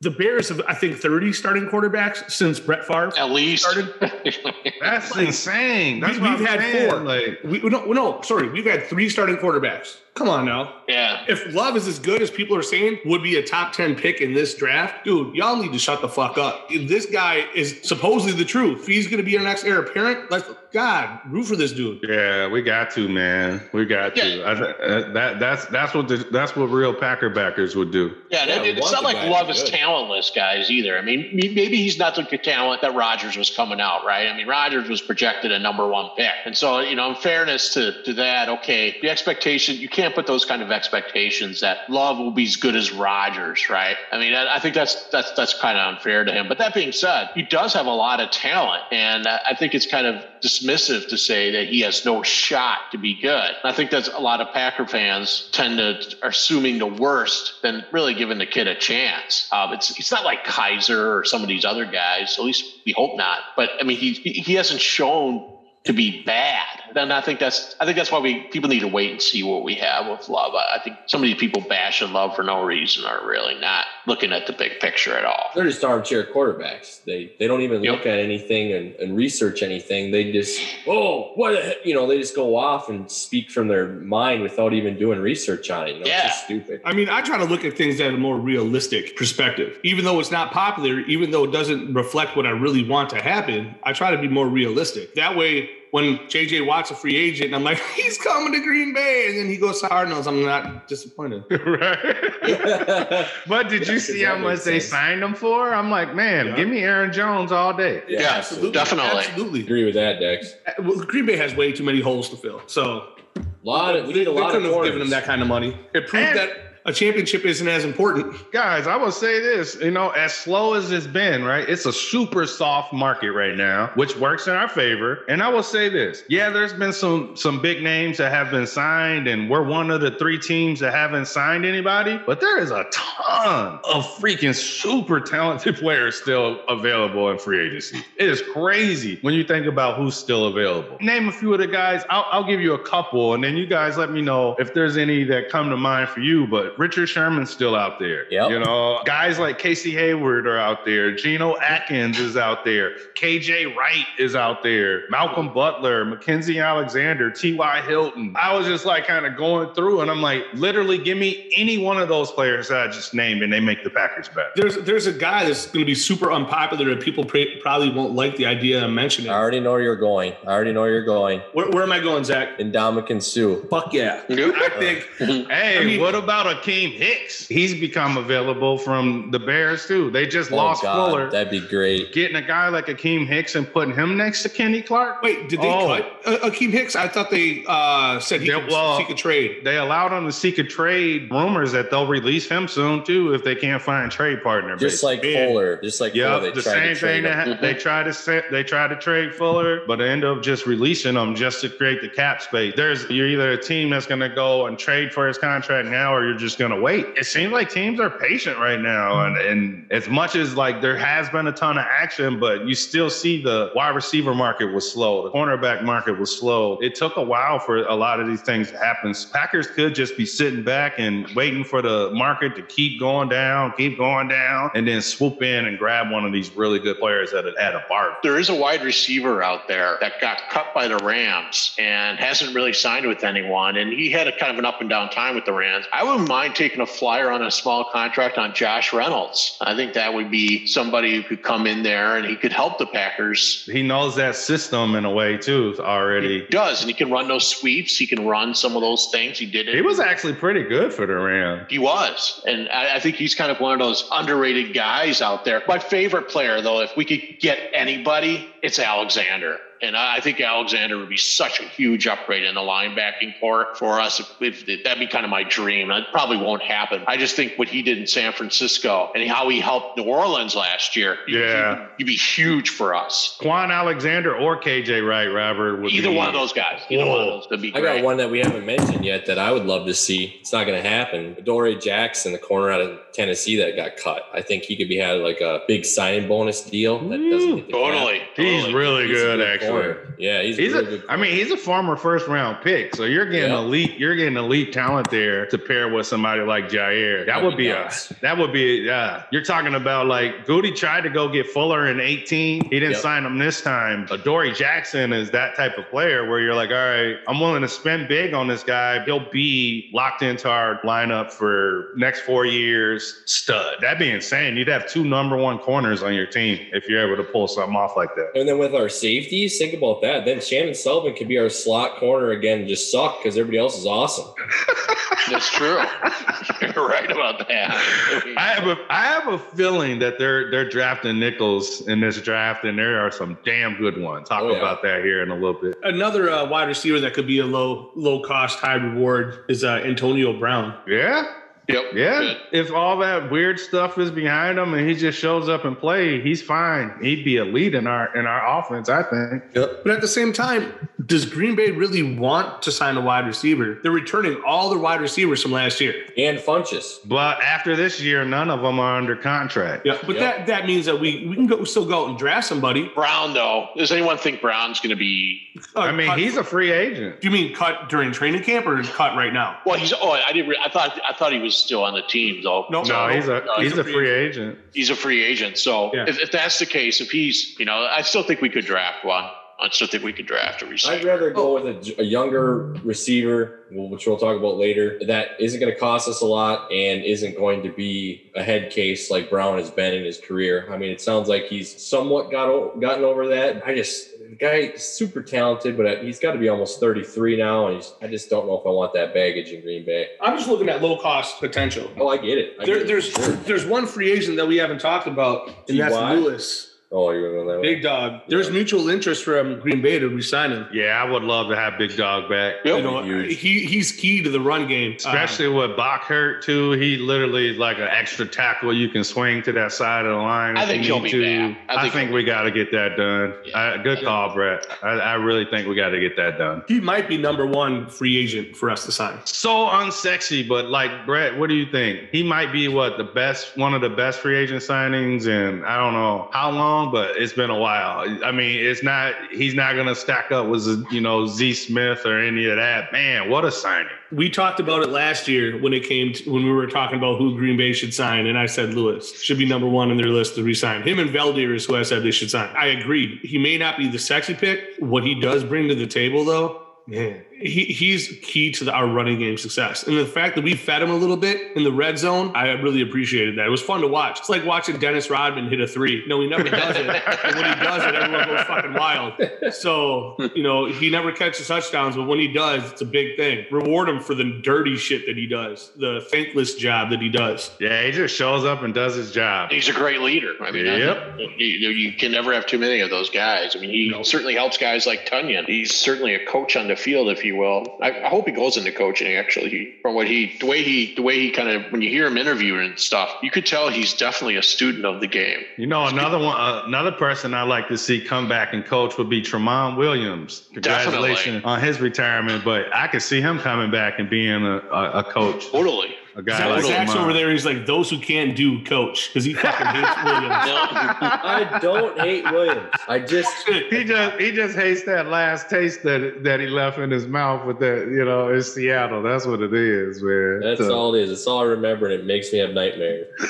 The Bears have, I think, 30 starting quarterbacks since Brett Favre at least started. that's insane. That's We- what we've I'm had saying. four. Like, We, no, no, sorry. We've had three starting quarterbacks. Come on now. yeah. If Love is as good as people are saying, would be a top 10 pick in this draft, dude, y'all need to shut the fuck up. This guy is supposedly the truth, if he's going to be our next heir apparent, let's, God, root for this dude. Yeah, we got to, man. We got to. Yeah. I, uh, that that's that's what the, that's what real Packer backers would do. Yeah, Yeah, it- it's not like Love is good. talentless, guys, either. I mean, maybe he's not the talent that Rodgers was coming out, right? I mean, Rodgers was projected a number one pick. And so, you know, in fairness to, to that, okay, the expectation, you can't put those kind of expectations that Love will be as good as Rodgers, right? I mean, I, I think that's that's that's kind of unfair to him. But that being said, he does have a lot of talent. And I I think it's kind of dismissive to say that he has no shot to be good. I think that's a lot of Packer fans tend to are assuming the worst than really giving the kid a chance. Um, it's it's not like Kaiser or some of these other guys. At least we hope not. But I mean, he he hasn't shown to be bad. Then I think that's I think that's why we people need to wait and see what we have with Love. I, I think some of these people bashing Love for no reason are really not looking at the big picture at all. They're just armchair quarterbacks. They they don't even Yep. look at anything and, and research anything. They just oh what the heck? you know they just go off and speak from their mind without even doing research on it. You know, Yeah. It's just stupid. I mean, I try to look at things at a more realistic perspective. Even though it's not popular, even though it doesn't reflect what I really want to happen, I try to be more realistic. That way, when JJ Watt's a free agent, and I'm like, he's coming to Green Bay, and then he goes to Cardinals, I'm not disappointed. right. But did you see how much they sense. signed him for? I'm like, man, Yeah. give me Aaron Jones all day. yeah, Yeah, absolutely. definitely. Absolutely. Agree with that, Dex. Well, Green Bay has way too many holes to fill. So A lot of we need a lot of couldn't have corners. given him that kind of money. It proved And- that a championship isn't as important. Guys, I will say this, you know, as slow as it's been, right? It's a super soft market right now, which works in our favor. And I will say this. Yeah, there's been some some big names that have been signed and we're one of the three teams that haven't signed anybody, but there is a ton of freaking super talented players still available in free agency. It is crazy when you think about who's still available. Name a few of the guys. I'll, I'll give you a couple and then you guys let me know if there's any that come to mind for you, but Richard Sherman's still out there. Yep. You know, guys like Casey Hayward are out there. Geno Atkins is out there. KJ Wright is out there. Malcolm Butler, Mackenzie Alexander, T.Y. Hilton. I was just like kind of going through and I'm like, literally give me any one of those players that I just named and they make the Packers better. There's there's a guy that's going to be super unpopular and people pra- probably won't like the idea of mentioning. I already know where you're going. I already know where you're going. Where, where am I going, Zach? Ndamukong Suh. Fuck yeah. Yep. I think Hey, I mean- what about a Akiem Hicks. He's become available from the Bears too. They just Oh, lost God, Fuller. That'd be great. Getting a guy like Akiem Hicks and putting him next to Kenny Clark. Wait, did they Oh. cut uh, Akiem Hicks? I thought they uh, said he Yeah, could well- seek a trade. They allowed him to seek a trade. Rumors that they'll release him soon too if they can't find a trade partner. Just basically. like Fuller. Just like Yeah, the tried same to trade thing that they tried to set, they tried to trade Fuller, but they end up just releasing him just to create the cap space. There's you're either a team that's going to go and trade for his contract now, or you're just going to wait. It seems like teams are patient right now, and and as much as like there has been a ton of action, but you still see the wide receiver market was slow, the cornerback market was slow. It took a while for a lot of these things to happen. Packers could just be sitting back and waiting for the market to keep going down, keep going down, and then swoop in and grab one of these really good players at a, at a bar. There is a wide receiver out there that got cut by the Rams and hasn't really signed with anyone. And he had a kind of an up and down time with the Rams. I wouldn't mind taking a flyer on a small contract on Josh Reynolds. I think that would be somebody who could come in there and he could help the Packers. He knows that system in a way too already. He does, and he can run those sweeps. He can run some of those things. He did it. He was actually pretty good for the Rams. He was. And I, I think he's kind of one of those underrated guys out there. My favorite player, though, if we could get anybody, it's Alexander. And I I think Alexander would be such a huge upgrade in the linebacking core for us. If, if, that'd be kind of my dream. That probably won't happen. I just think what he did in San Francisco and how he helped New Orleans last year, Yeah. he'd, he'd be huge for us. Kwon Alexander or KJ Wright, Robert. Would Either be- one of those guys. Either one of those. That'd be great. I great. got one that we haven't mentioned yet that I would love to see. It's not going to happen. Dory Jackson, the corner out of Tennessee that got cut. I think he could be had like a big signing bonus deal that doesn't hit the cap. Totally. He's totally. really He's good, good actually. Corner. Yeah, he's, He's a, really a, I mean, he's a former first round pick, so you're getting Yeah. elite. You're getting elite talent there to pair with somebody like Jair. That That'd would be be nice. a. That would be yeah. You're talking about like Gutey tried to go get Fuller in 18. He didn't Yep. sign him this time. But Dory Jackson is that type of player where you're like, all right, I'm willing to spend big on this guy. He'll be locked into our lineup for next four years. Stud. That'd be insane. You'd have two number one corners on your team if you're able to pull something off like that. And then with our safeties, think about that. Then Chandon Sullivan could be our slot corner again and just suck because everybody else is awesome. That's true. You're right about that. I have a I have a feeling that they're they're drafting nickels in this draft, and there are some damn good ones. Talk Oh, yeah. about that here in a little bit. Another uh, wide receiver that could be a low low cost, high reward is uh, Antonio Brown. Yeah, Yep. yeah. Good. If all that weird stuff is behind him and he just shows up and play, he's fine. He'd be a lead in our in our offense, I think. Yep. But at the same time, does Green Bay really want to sign a wide receiver? They're returning all their wide receivers from last year. And Funchess. But after this year, none of them are under contract. Yeah, but Yep. that that means that we we can go still go out and draft somebody. Brown, though, does anyone think Brown's going to be? Uh, I mean, cut- he's a free agent. Do you mean cut during training camp or cut right now? Well, he's. Oh, I didn't. Re- I thought. I thought he was still on the team, though. No, No, he's a uh, no, he's a free agent. He's a free agent. So Yeah. if, if that's the case, if he's, you know, I still think we could draft one. I still think we could draft a receiver. I'd rather go oh. with a, a younger receiver, which we'll talk about later, that isn't going to cost us a lot and isn't going to be a head case like Brown has been in his career. I mean, it sounds like he's somewhat got o- gotten over that. I just, the guy is super talented, but he's got to be almost 33 now. And he's, I just don't know if I want that baggage in Green Bay. I'm just looking at low cost potential. Oh, I get it. I There, get it. there's Sure. there's one free agent that we haven't talked about, and that's Lewis. Oh, you're going that way. Big dog. There's mutual interest from Green Bay to resign him. Yeah, I would love to have Big Dog back. Yep. You know, he he's key to the run game. Especially uh, with Bach hurt too. He literally is like an extra tackle you can swing to that side of the line. I if think you he'll need be to. back. I I think think, we got to get that done. Yeah. I, good call, Brett. I, I really think we got to get that done. he might be number one free agent for us to sign. So unsexy, but like Brett, what do you think? He might be what the best, one of the best free agent signings, and I don't know how long, but it's been a while. I mean, it's not. He's not gonna stack up with you know Z Smith or any of that. Man, what a signing! We talked about it last year when it came to when we were talking about who Green Bay should sign, and I said Lewis should be number one in their list to resign. Him and Veldier is who I said they should sign. I agreed. He may not be the sexy pick. What he does bring to the table, though, man, he, he's key to the, our running game success. And the fact that we fed him a little bit in the red zone, I really appreciated that. It was fun to watch. It's like watching Dennis Rodman hit a three. No, he never does it. and when he does it, everyone goes fucking wild. So, you know, he never catches touchdowns, but when he does, it's a big thing. Reward him for the dirty shit that he does, the thankless job that he does. Yeah, he just shows up and does his job. He's a great leader. I mean, Yep. I- you, you can never have too many of those guys. I mean, he certainly helps guys like Runyan. He's certainly a coach on the field, if you will. I, I hope he goes into coaching. Actually, from what he, the way he, the way he kind of, when you hear him interview and stuff, you could tell he's definitely a student of the game. You know, another one, uh, another person I like to see come back and coach would be Tramon Williams. Congratulations Definitely. on his retirement, but I could see him coming back and being a, a, a coach, Totally. A guy Zach, like Zach's Tramon. over there. He's like, those who can't do coach because he fucking hates Williams. I don't hate Williams. I just He just he just hates that last taste that that he left in his mouth with that you know in Seattle. That's what it is, man. that's So- all it is. It's all I remember, and it makes me have nightmares.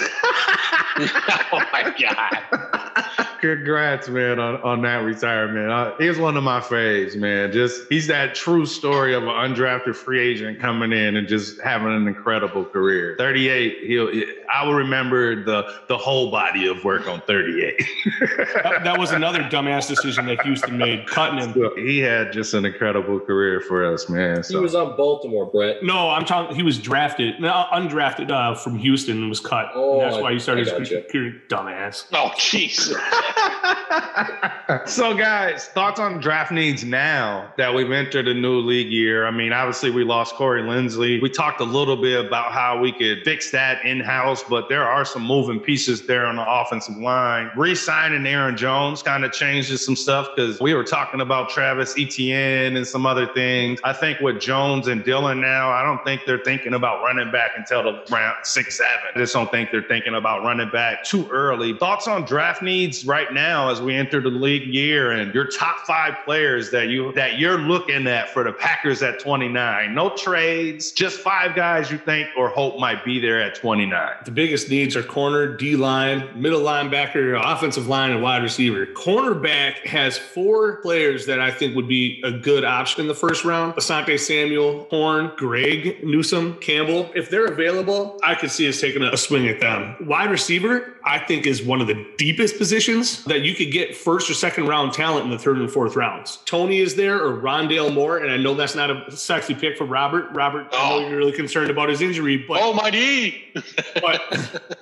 oh my god. Congrats, man, on, on that retirement. Uh, he's one of my faves, man. Just he's that true story of an undrafted free agent coming in and just having an incredible career. 38, he'll I will remember the the whole body of work on 38. That, that was another dumbass decision that Houston made, cutting him. So he had just an incredible career for us, man. He was on Baltimore, Brett. No, I'm talking. He was drafted, no, undrafted uh, from Houston and was cut. Oh, and that's why he started I his gotcha. career. Dumbass. Oh, jeez. so, guys, thoughts on draft needs now that we've entered a new league year? I mean, obviously, we lost Corey Linsley. We talked a little bit about how we could fix that in house, but there are some moving pieces there on the offensive line. Re signing Aaron Jones kind of changes some stuff because we were talking about Travis Etienne and some other things. I think with Jones and Dillon now, I don't think they're thinking about running back until the round six, seven. I just don't think they're thinking about running back too early. Thoughts on draft needs right now as we enter the league year and your top five players that you that you're looking at for the Packers at 29. No trades, just five guys you think or hope might be there at 29. The biggest needs are corner, D line, middle linebacker, offensive line, and wide receiver. Cornerback has four players that I think would be a good option in the first round Asante Samuel, Horn, Greg, Newsome, Campbell. If they're available, I could see us taking a swing at them. Wide receiver, I think, is one of the deepest positions that you could get first or second round talent in the third and fourth rounds. Toney is there or Rondale Moore, and I know that's not a sexy pick for Robert. Robert, I know Oh. you're really concerned about his injury, but. oh, my knee. But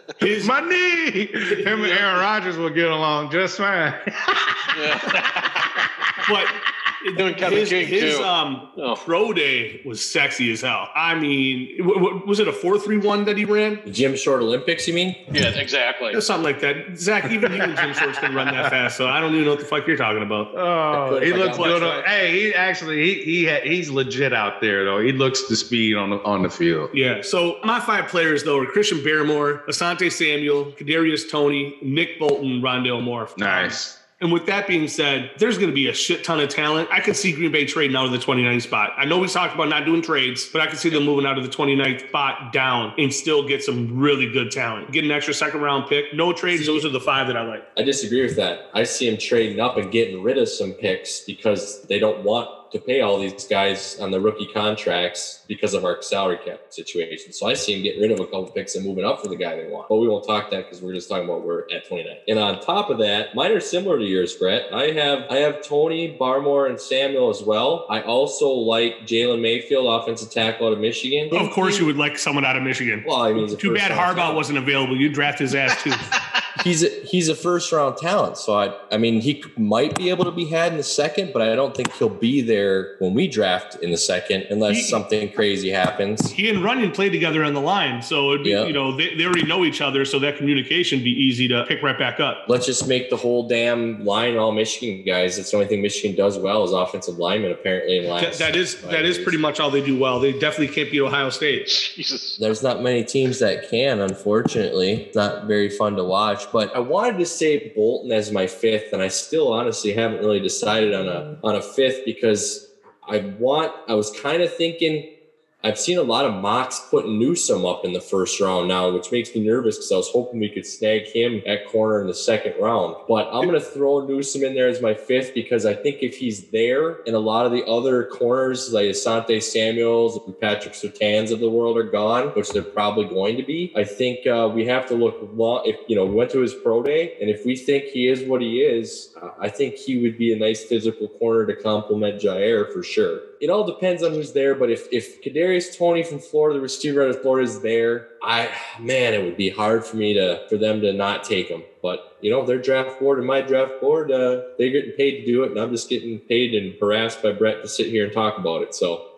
his My knee! Him and Aaron Rodgers will get along just fine. but Doing Kevin his, King, his too. um Oh. pro day was sexy as hell. I mean, w- w- was it a four three one that he ran? The Jim Short Olympics, you mean? yeah, exactly. Or something like that. Zach, even you and Jim Shorts can run that fast, so I don't even know what the fuck you're talking about. Oh, he looks got my good. On, hey, he actually he he had, he's legit out there though. He looks the speed on the on the field. Yeah. So my five players though are Christian Barmore, Asante Samuel, Kadarius Toney, Nick Bolton, Rondale Moore. Nice. And with that being said, there's going to be a shit ton of talent. I could see Green Bay trading out of the 29th spot. I know we talked about not doing trades, but I could see them moving out of the 29th spot down and still get some really good talent. Get an extra second round pick. No trades. Those are the five that I like. I disagree with that. I see them trading up and getting rid of some picks because they don't want to pay all these guys on the rookie contracts because of our salary cap situation. So I see him getting rid of a couple picks and moving up for the guy they want. But we won't talk that because we're just talking about we're at 29. And on top of that, mine are similar to yours, Brett. I have I have Toney, Barmore, and Samuel as well. I also like Jalen Mayfield, offensive tackle out of Michigan. Of course, you would like someone out of Michigan. Well, I mean, Too bad Harbaugh wasn't available. You draft his ass too. he's a, he's a first round talent. So I I mean he might be able to be had in the second, but I don't think he'll be there when we draft in the second unless He- something crazy happens. he and Runyon played together on the line, so it'd be, Yeah. you know they, they already know each other, so that communication be easy to pick right back up. Let's just make the whole damn line all Michigan guys. That's the only thing Michigan does well is offensive linemen apparently in the That, that is five that is years. pretty much all they do well. They definitely can't beat Ohio State. Jesus. There's not many teams that can, unfortunately. It's not very fun to watch. But I wanted to say Bolton as my fifth, and I still honestly haven't really decided on a mm. on a fifth because I want I was kind of thinking I've seen a lot of mocks putting Newsome up in the first round now, which makes me nervous because I was hoping we could snag him at corner in the second round. But I'm going to throw Newsome in there as my fifth because I think if he's there and a lot of the other corners like Asante Samuels and Patrick Surtains of the world are gone, which they're probably going to be, I think uh, we have to look long. If you know, we went to his pro day, and if we think he is what he is, uh, I think he would be a nice physical corner to complement Jair for sure. It all depends on who's there, but if if Kadarius Toney from Florida, the receiver out of Florida, is there, I man, it would be hard for me to for them to not take him. But you know, their draft board and my draft board, uh, they're getting paid to do it, and I'm just getting paid and harassed by Brett to sit here and talk about it. So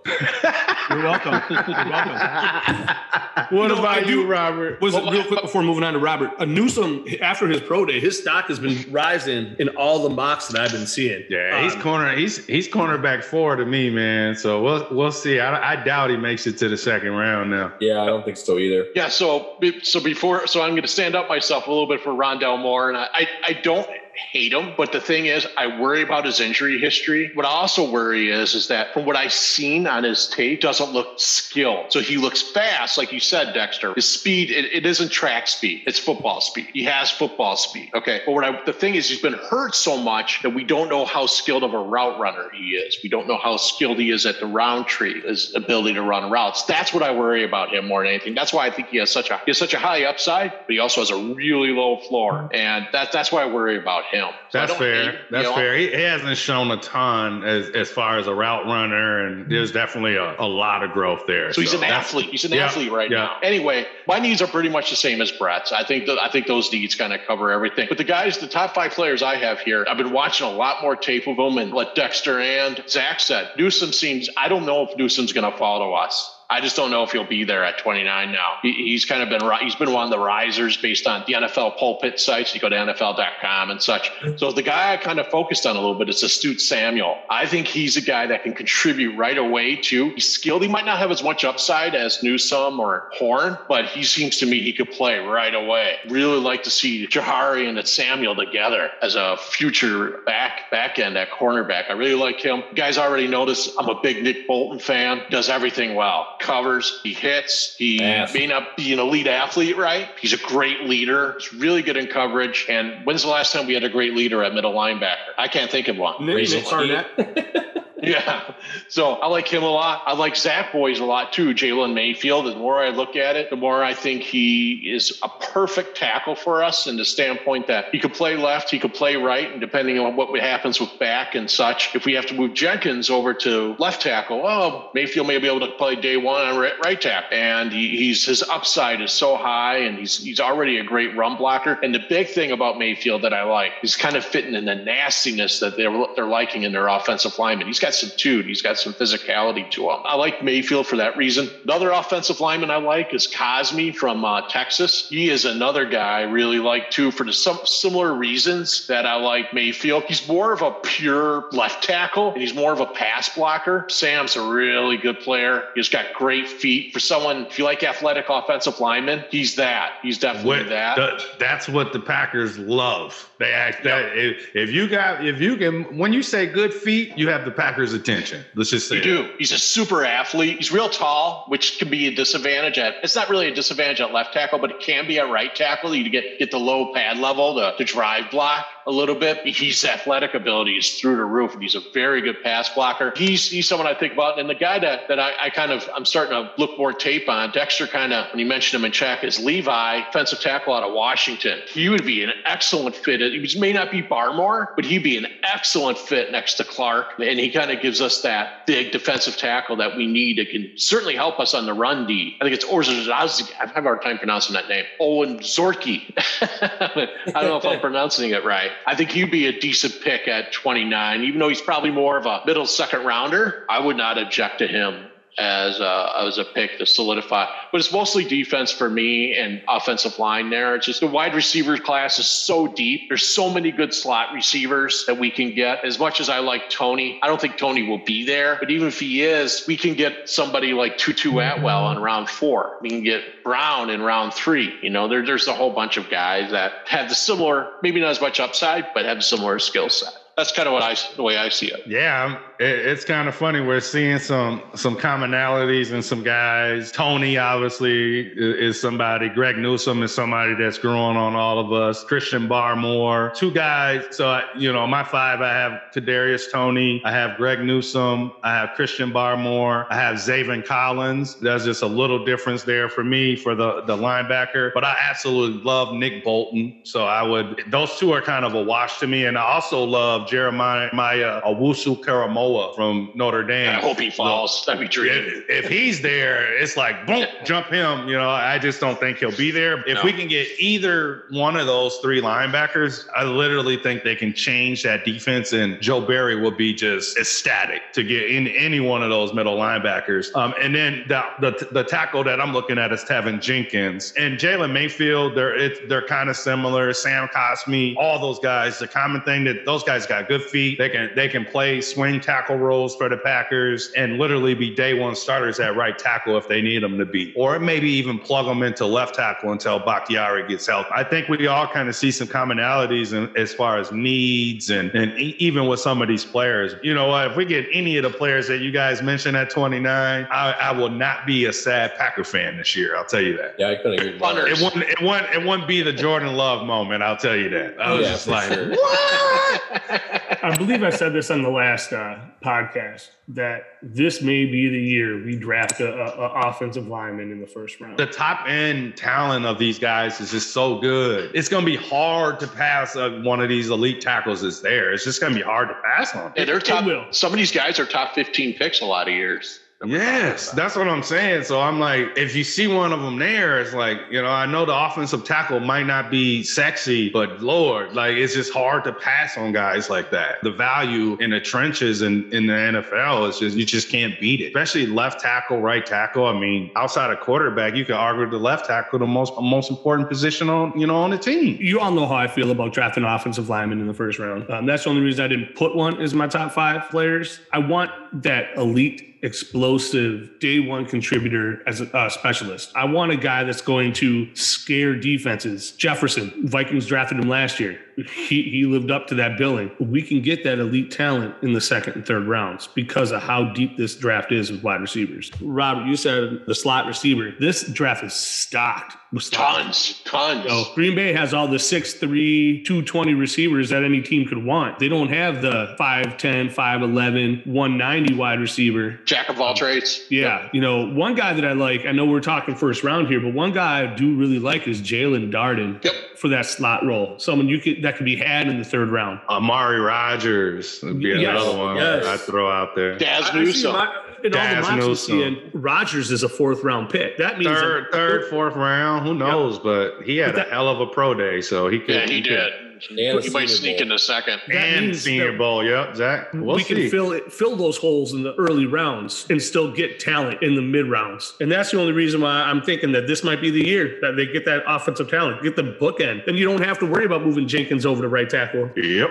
You're welcome. You're welcome. What You know, about I you, do- Robert? Was real quick before moving on to Robert? A Newsome after his pro day, his stock has been rising in all the mocks that I've been seeing. Yeah, he's Um, corner. He's he's cornerback four to me, man. So we'll we'll see. I, I doubt he makes it to the second round now. yeah, I don't think so either. Yeah, so so before so I'm going to stand up myself a little bit for Rondale Moore, and I, I I don't hate him, but the thing is, I worry about his injury history. What I also worry is is that from what I've seen on his tape, doesn't look skilled. So he looks fast, like you said, Dexter. His speed, it, it isn't track speed; it's football speed. He has football speed. Okay, but what I the thing is, he's been hurt so much that we don't know how skilled of a route runner he is. We don't know how skilled he is at the round tree, his ability to run routes. That's what I worry about him more than anything. That's why I think he has such a he has such a high upside, but he also has a really low floor, and that that's why I worry about him. So That's fair. hate- you That's know, fair. He, he hasn't shown a ton as as far as a route runner, and there's definitely a, a lot of growth there. So he's an athlete. He's an yeah, athlete right yeah. now. Anyway, my needs are pretty much the same as Brett's. I think that I think those needs kind of cover everything. But the guys, the top five players I have here, I've been watching a lot more tape of them, and what Dexter and Zach said, Newsome seems. I don't know if Newsome's going to fall to us. I just don't know if he'll be there at 29 now. He, he's kind of been he's been one of the risers based on the NFL pulpit sites. You go to NFL.com and such. So the guy I kind of focused on a little bit is Asante Samuel. I think he's a guy that can contribute right away too. He's skilled. He might not have as much upside as Newsome or Horn, but he seems to me he could play right away. Really like to see Jahari and Samuel together as a future back back end at cornerback. I really like him. You guys already noticed I'm a big Nick Bolton fan. Does everything well. Covers, he hits. He Fast. may not be an elite athlete, right? He's a great leader. He's really good in coverage. And when's the last time we had a great leader at middle linebacker? I can't think of one. Nick, Nick. Barnett. Yeah. So I like him a lot. I like Zach Boys a lot too. Jalen Mayfield. The more I look at it, the more I think he is a perfect tackle for us in the standpoint that he could play left, he could play right, and depending on what happens with back and such, if we have to move Jenkins over to left tackle, oh, Mayfield may be able to play day one on right, tackle. And he, he's his upside is so high, and he's he's already a great run blocker. And the big thing about Mayfield that I like is kind of fitting in the nastiness that they're they're liking in their offensive lineman. He's got some dude. He's got some physicality to him. I like Mayfield for that reason. Another offensive lineman I like is Cosmi from uh, Texas. He is another guy I really like too for the some similar reasons that I like Mayfield. He's more of a pure left tackle and he's more of a pass blocker. Sam's a really good player. He's got great feet. For someone, if you like athletic offensive linemen, he's that. He's definitely What, that. the- that's what the Packers love. They act that if, if you got if you can when you say good feet, you have the Packers' attention. Let's just say You that. do. He's a super athlete. He's real tall, which can be a disadvantage at. It's not really a disadvantage at left tackle, but it can be at right tackle. You get get the low pad level to, to drive block a little bit. His athletic ability is through the roof, and he's a very good pass blocker. He's he's someone I think about, and the guy that that I, I kind of I'm starting to look more tape on. Dexter kind of when you mentioned him in check is Levi, defensive tackle out of Washington. He would be an excellent fit. He may not be Barmore, but he'd be an excellent fit next to Clark, and he kind of gives us that big defensive tackle that we need. It can certainly help us on the run D. I think it's Orzazowski. I have a hard time pronouncing that name. Owen Zorki. I don't know if I'm pronouncing it right. I think he'd be a decent pick at 29, even though he's probably more of a middle second rounder. I would not object to him as a, as a pick to solidify. But it's mostly defense for me and offensive line there. It's just the wide receiver class is so deep. There's so many good slot receivers that we can get. As much as I like Toney, I don't think Toney will be there. But even if he is, we can get somebody like Tutu Atwell in round four. We can get Brown in round three. You know, there, there's a whole bunch of guys that have the similar, maybe not as much upside, but have a similar skill set. that's kind of what I the way I see it. Yeah, it, it's kind of funny. We're seeing some some commonalities in some guys. Toney obviously is, is somebody. Greg Newsome is somebody that's growing on all of us. Christian Barmore, two guys. So you know, my five. I have Kadarius Toney. I have Greg Newsome. I have Christian Barmore. I have Zaven Collins. There's just a little difference there for me for the the linebacker. But I absolutely love Nick Bolton. So I would. Those two are kind of a wash to me. And I also love Jeremiah Maya Owusu Koramoah from Notre Dame. I hope he falls. That'd be dream. If, if he's there, it's like boom, jump him. You know, I just don't think he'll be there. If No. we can get either one of those three linebackers, I literally think they can change that defense, and Joe Barry will be just ecstatic to get in any one of those middle linebackers. Um, and then the, the the tackle that I'm looking at is Teven Jenkins and Jalen Mayfield. They're it's, they're kind of similar. Sam Cosmi, all those guys. The common thing that those guys got good feet. They can they can play swing tackle roles for the Packers and literally be day one starters at right tackle if they need them to be, or maybe even plug them into left tackle until Bakhtiari gets healthy. I think we all kind of see some commonalities in, as far as needs and and e- even with some of these players. You know what? If we get any of the players that you guys mentioned at 29, I, I will not be a sad Packer fan this year. I'll tell you that. Yeah, I couldn't agree more. Funners. It wouldn't. It wouldn't. It wouldn't be the Jordan Love moment. I'll tell you that. I was Yeah, just like, sure. I believe I said this on the last uh, podcast that this may be the year we draft a, a, a offensive lineman in the first round. the top end talent of these guys is just so good. It's going to be hard to pass uh, one of these elite tackles that's there. It's just going to be hard to pass on. Yeah, they're top. will. Some of these guys are top 15 picks a lot of years. Yes, that's what I'm saying. So I'm like, if you see one of them there, it's like, you know, I know the offensive tackle might not be sexy, but Lord, like it's just hard to pass on guys like that. The value in the trenches in, in the NFL is just, you just can't beat it, especially left tackle, right tackle. I mean, outside of quarterback, you could argue the left tackle, the most, most important position on, you know, on the team. you all know how I feel about drafting an offensive lineman in the first round. Um, that's the only reason I didn't put one as my top five players. I want that elite, explosive, day one contributor as a uh, specialist. I want a guy that's going to scare defenses. Jefferson, Vikings drafted him last year. He, he lived up to that billing. We can get that elite talent in the second and third rounds because of how deep this draft is with wide receivers. Robert, you said the slot receiver. This draft is stocked with Tons, tons. so Green Bay has all the 6'3, 220 receivers that any team could want. They don't have the 5'10, 5'11, 190 wide receiver. Jack of all trades. Yeah. You know, one guy that I like, I know we're talking first round here, but one guy I do really like is Jaelon Darden Yep. for that slot role. Someone you could that could be had in the third round. Amari Rodgers would be Yes, another one yes. I'd throw out there. Daz I- I Newsome. my- in all Daz the mocks seeing, Rodgers is a fourth round pick. That means Third, third, fourth round, who knows? But he had But that- a hell of a pro day, so he could. Yeah, he could- did. And a He might sneak Bowl. in a second. That And Senior that- Bowl, yep, Zach. We'll we see. can fill it, fill those holes in the early rounds and still get talent in the mid rounds. And that's the only reason why I'm thinking that this might be the year that they get that offensive talent, get the bookend. Then you don't have to worry about moving Jenkins over to right tackle. Yep.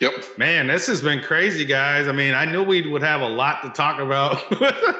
Yep. Man, this has been crazy, guys. I mean, I knew we would have a lot to talk about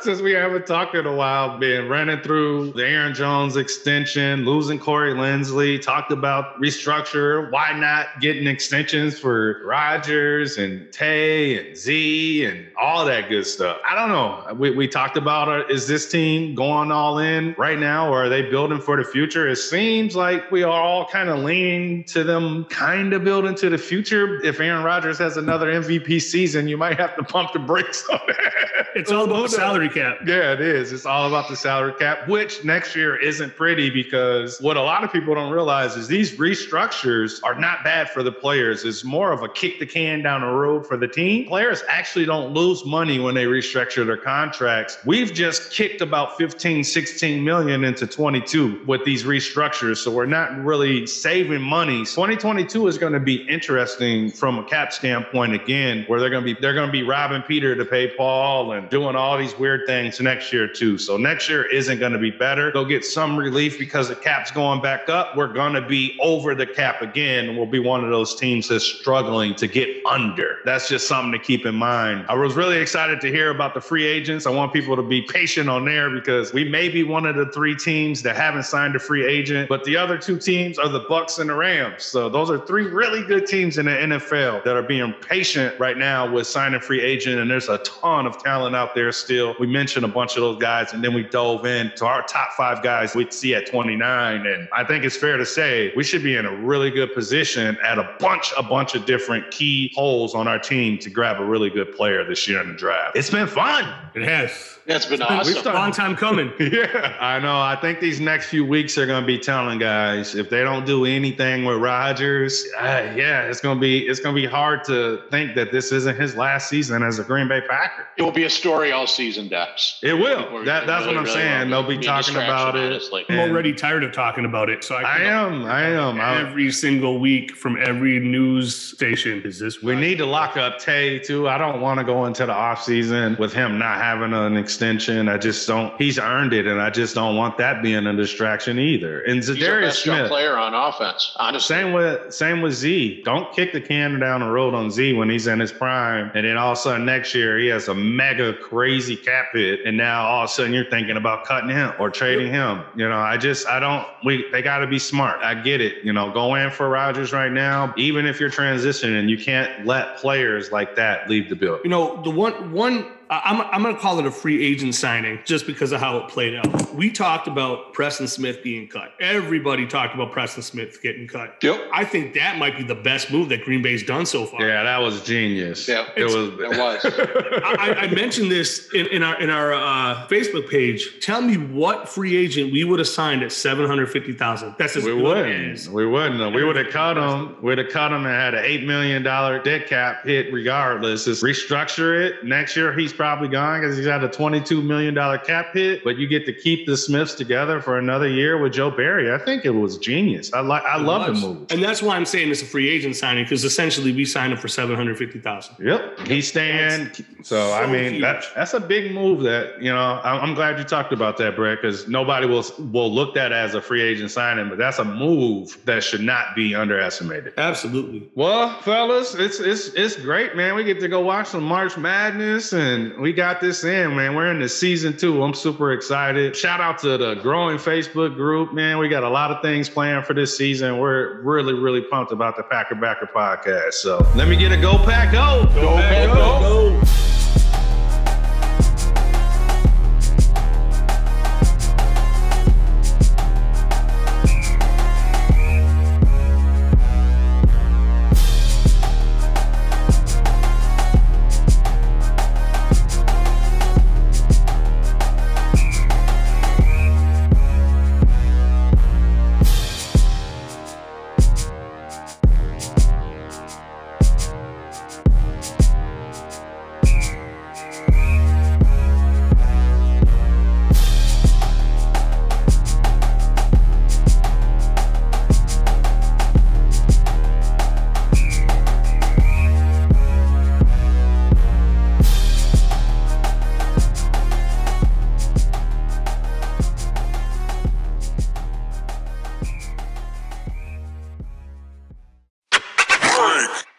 since we haven't talked in a while. Been running through the Aaron Jones extension, losing Corey Linsley, talked about restructure. Why not getting extensions for Rodgers and Tay and Z and all that good stuff? I don't know. We, we talked about uh, is this team going all in right now or are they building for the future? It seems like we are all kind of leaning to them kind of building to the future. If Aaron Rodgers has another MVP season, you might have to pump the brakes on that. It's all about the salary cap. Yeah, it is. It's all about the salary cap, which next year isn't pretty because what a lot of people don't realize is these restructures are not bad for the players. It's more of a kick the can down the road for the team. Players actually don't lose money when they restructure their contracts. We've just kicked about 15, 16 million into 22 with these restructures. So we're not really saving money. 2022 is going to be interesting from a cap standpoint again, where they're going to be they're going to be robbing Peter to pay Paul and doing all these weird things next year too. So next year isn't going to be better. They'll get some relief because the cap's going back up. We're going to be over the cap again, we'll be one of those teams that's struggling to get under. That's just something to keep in mind. I was really excited to hear about the free agents. I want people to be patient on there because we may be one of the three teams that haven't signed a free agent, but the other two teams are the Bucs and the Rams. So those are three really good teams in the NFL. NFL that are being patient right now with signing free agent, and there's a ton of talent out there still. We mentioned a bunch of those guys, and then we dove into our top five guys we'd see at 29. And I think it's fair to say we should be in a really good position at a bunch, a bunch of different key holes on our team to grab a really good player this year in the draft. It's been fun. It has. That's been We've awesome. started- Long time coming. Yeah, I know. I think these next few weeks are going to be telling guys if they don't do anything with Rodgers, uh, yeah, it's going to be it's going to be hard to think that this isn't his last season as a Green Bay Packer. It will be a story all season, Dex. It will. That, that's really, what I'm really saying. will They'll be a talking about it. honestly. I'm already tired of talking about it. So I, I am. I am. I, every single week from every news station. Is this we need to lock up Tay too. I don't want to go into the offseason with him not having an extension. I just don't. He's earned it, and I just don't want that being a distraction either. And He's our Zadarius best Smith. player on offense, honestly. Same with same with Z. Don't kick the can down the road on Z when he's in his prime, and then all of a sudden next year he has a mega crazy cap hit, and now all of a sudden you're thinking about cutting him or trading him. You know, I just I don't. We they got to be smart. I get it. You know, go in for Rodgers right now. Even if you're transitioning, you can't let players like that leave the building. You know, the one one I- I'm I'm going to call it a free agent signing just because of how it played out. We talked about Preston Smith being cut. Everybody talked about Preston Smith getting cut. Yep. I think that might be the best move that Green Bay's done so far. Yeah, that was genius. Yeah, it was. it was. I, I mentioned this in, in our in our uh, Facebook page. Tell me what free agent we would have signed at seven hundred fifty thousand. That's as We good wouldn't. as We wouldn't. We would have cut him. We'd have cut him and had an eight million dollar dead cap hit regardless. Just restructure it. Next year he's probably gone because he's got a twenty two million dollar cap hit. But you get to keep the Smiths together for another year with Joe Barry. I think it was genius. I like. I love the move. and that's why I'm saying it's a free agent signing because essentially we signed him for seven hundred fifty thousand. Yep, he's staying. So I mean, huge. that, that's a big move. That you know, I'm, I'm glad you talked about that, Brett, because nobody will will look at as a free agent signing, but that's a move that should not be underestimated. Absolutely. Well, fellas, it's it's it's great, man. We get to go watch some March Madness, and we got this in, man. We're in the season two. I'm super excited. Shout out to the growing Facebook group, man. We got a lot of things planned for this season. We're really, really pumped about the Packer Backer podcast. So let me get a go pack go. Go, Pack, go. go.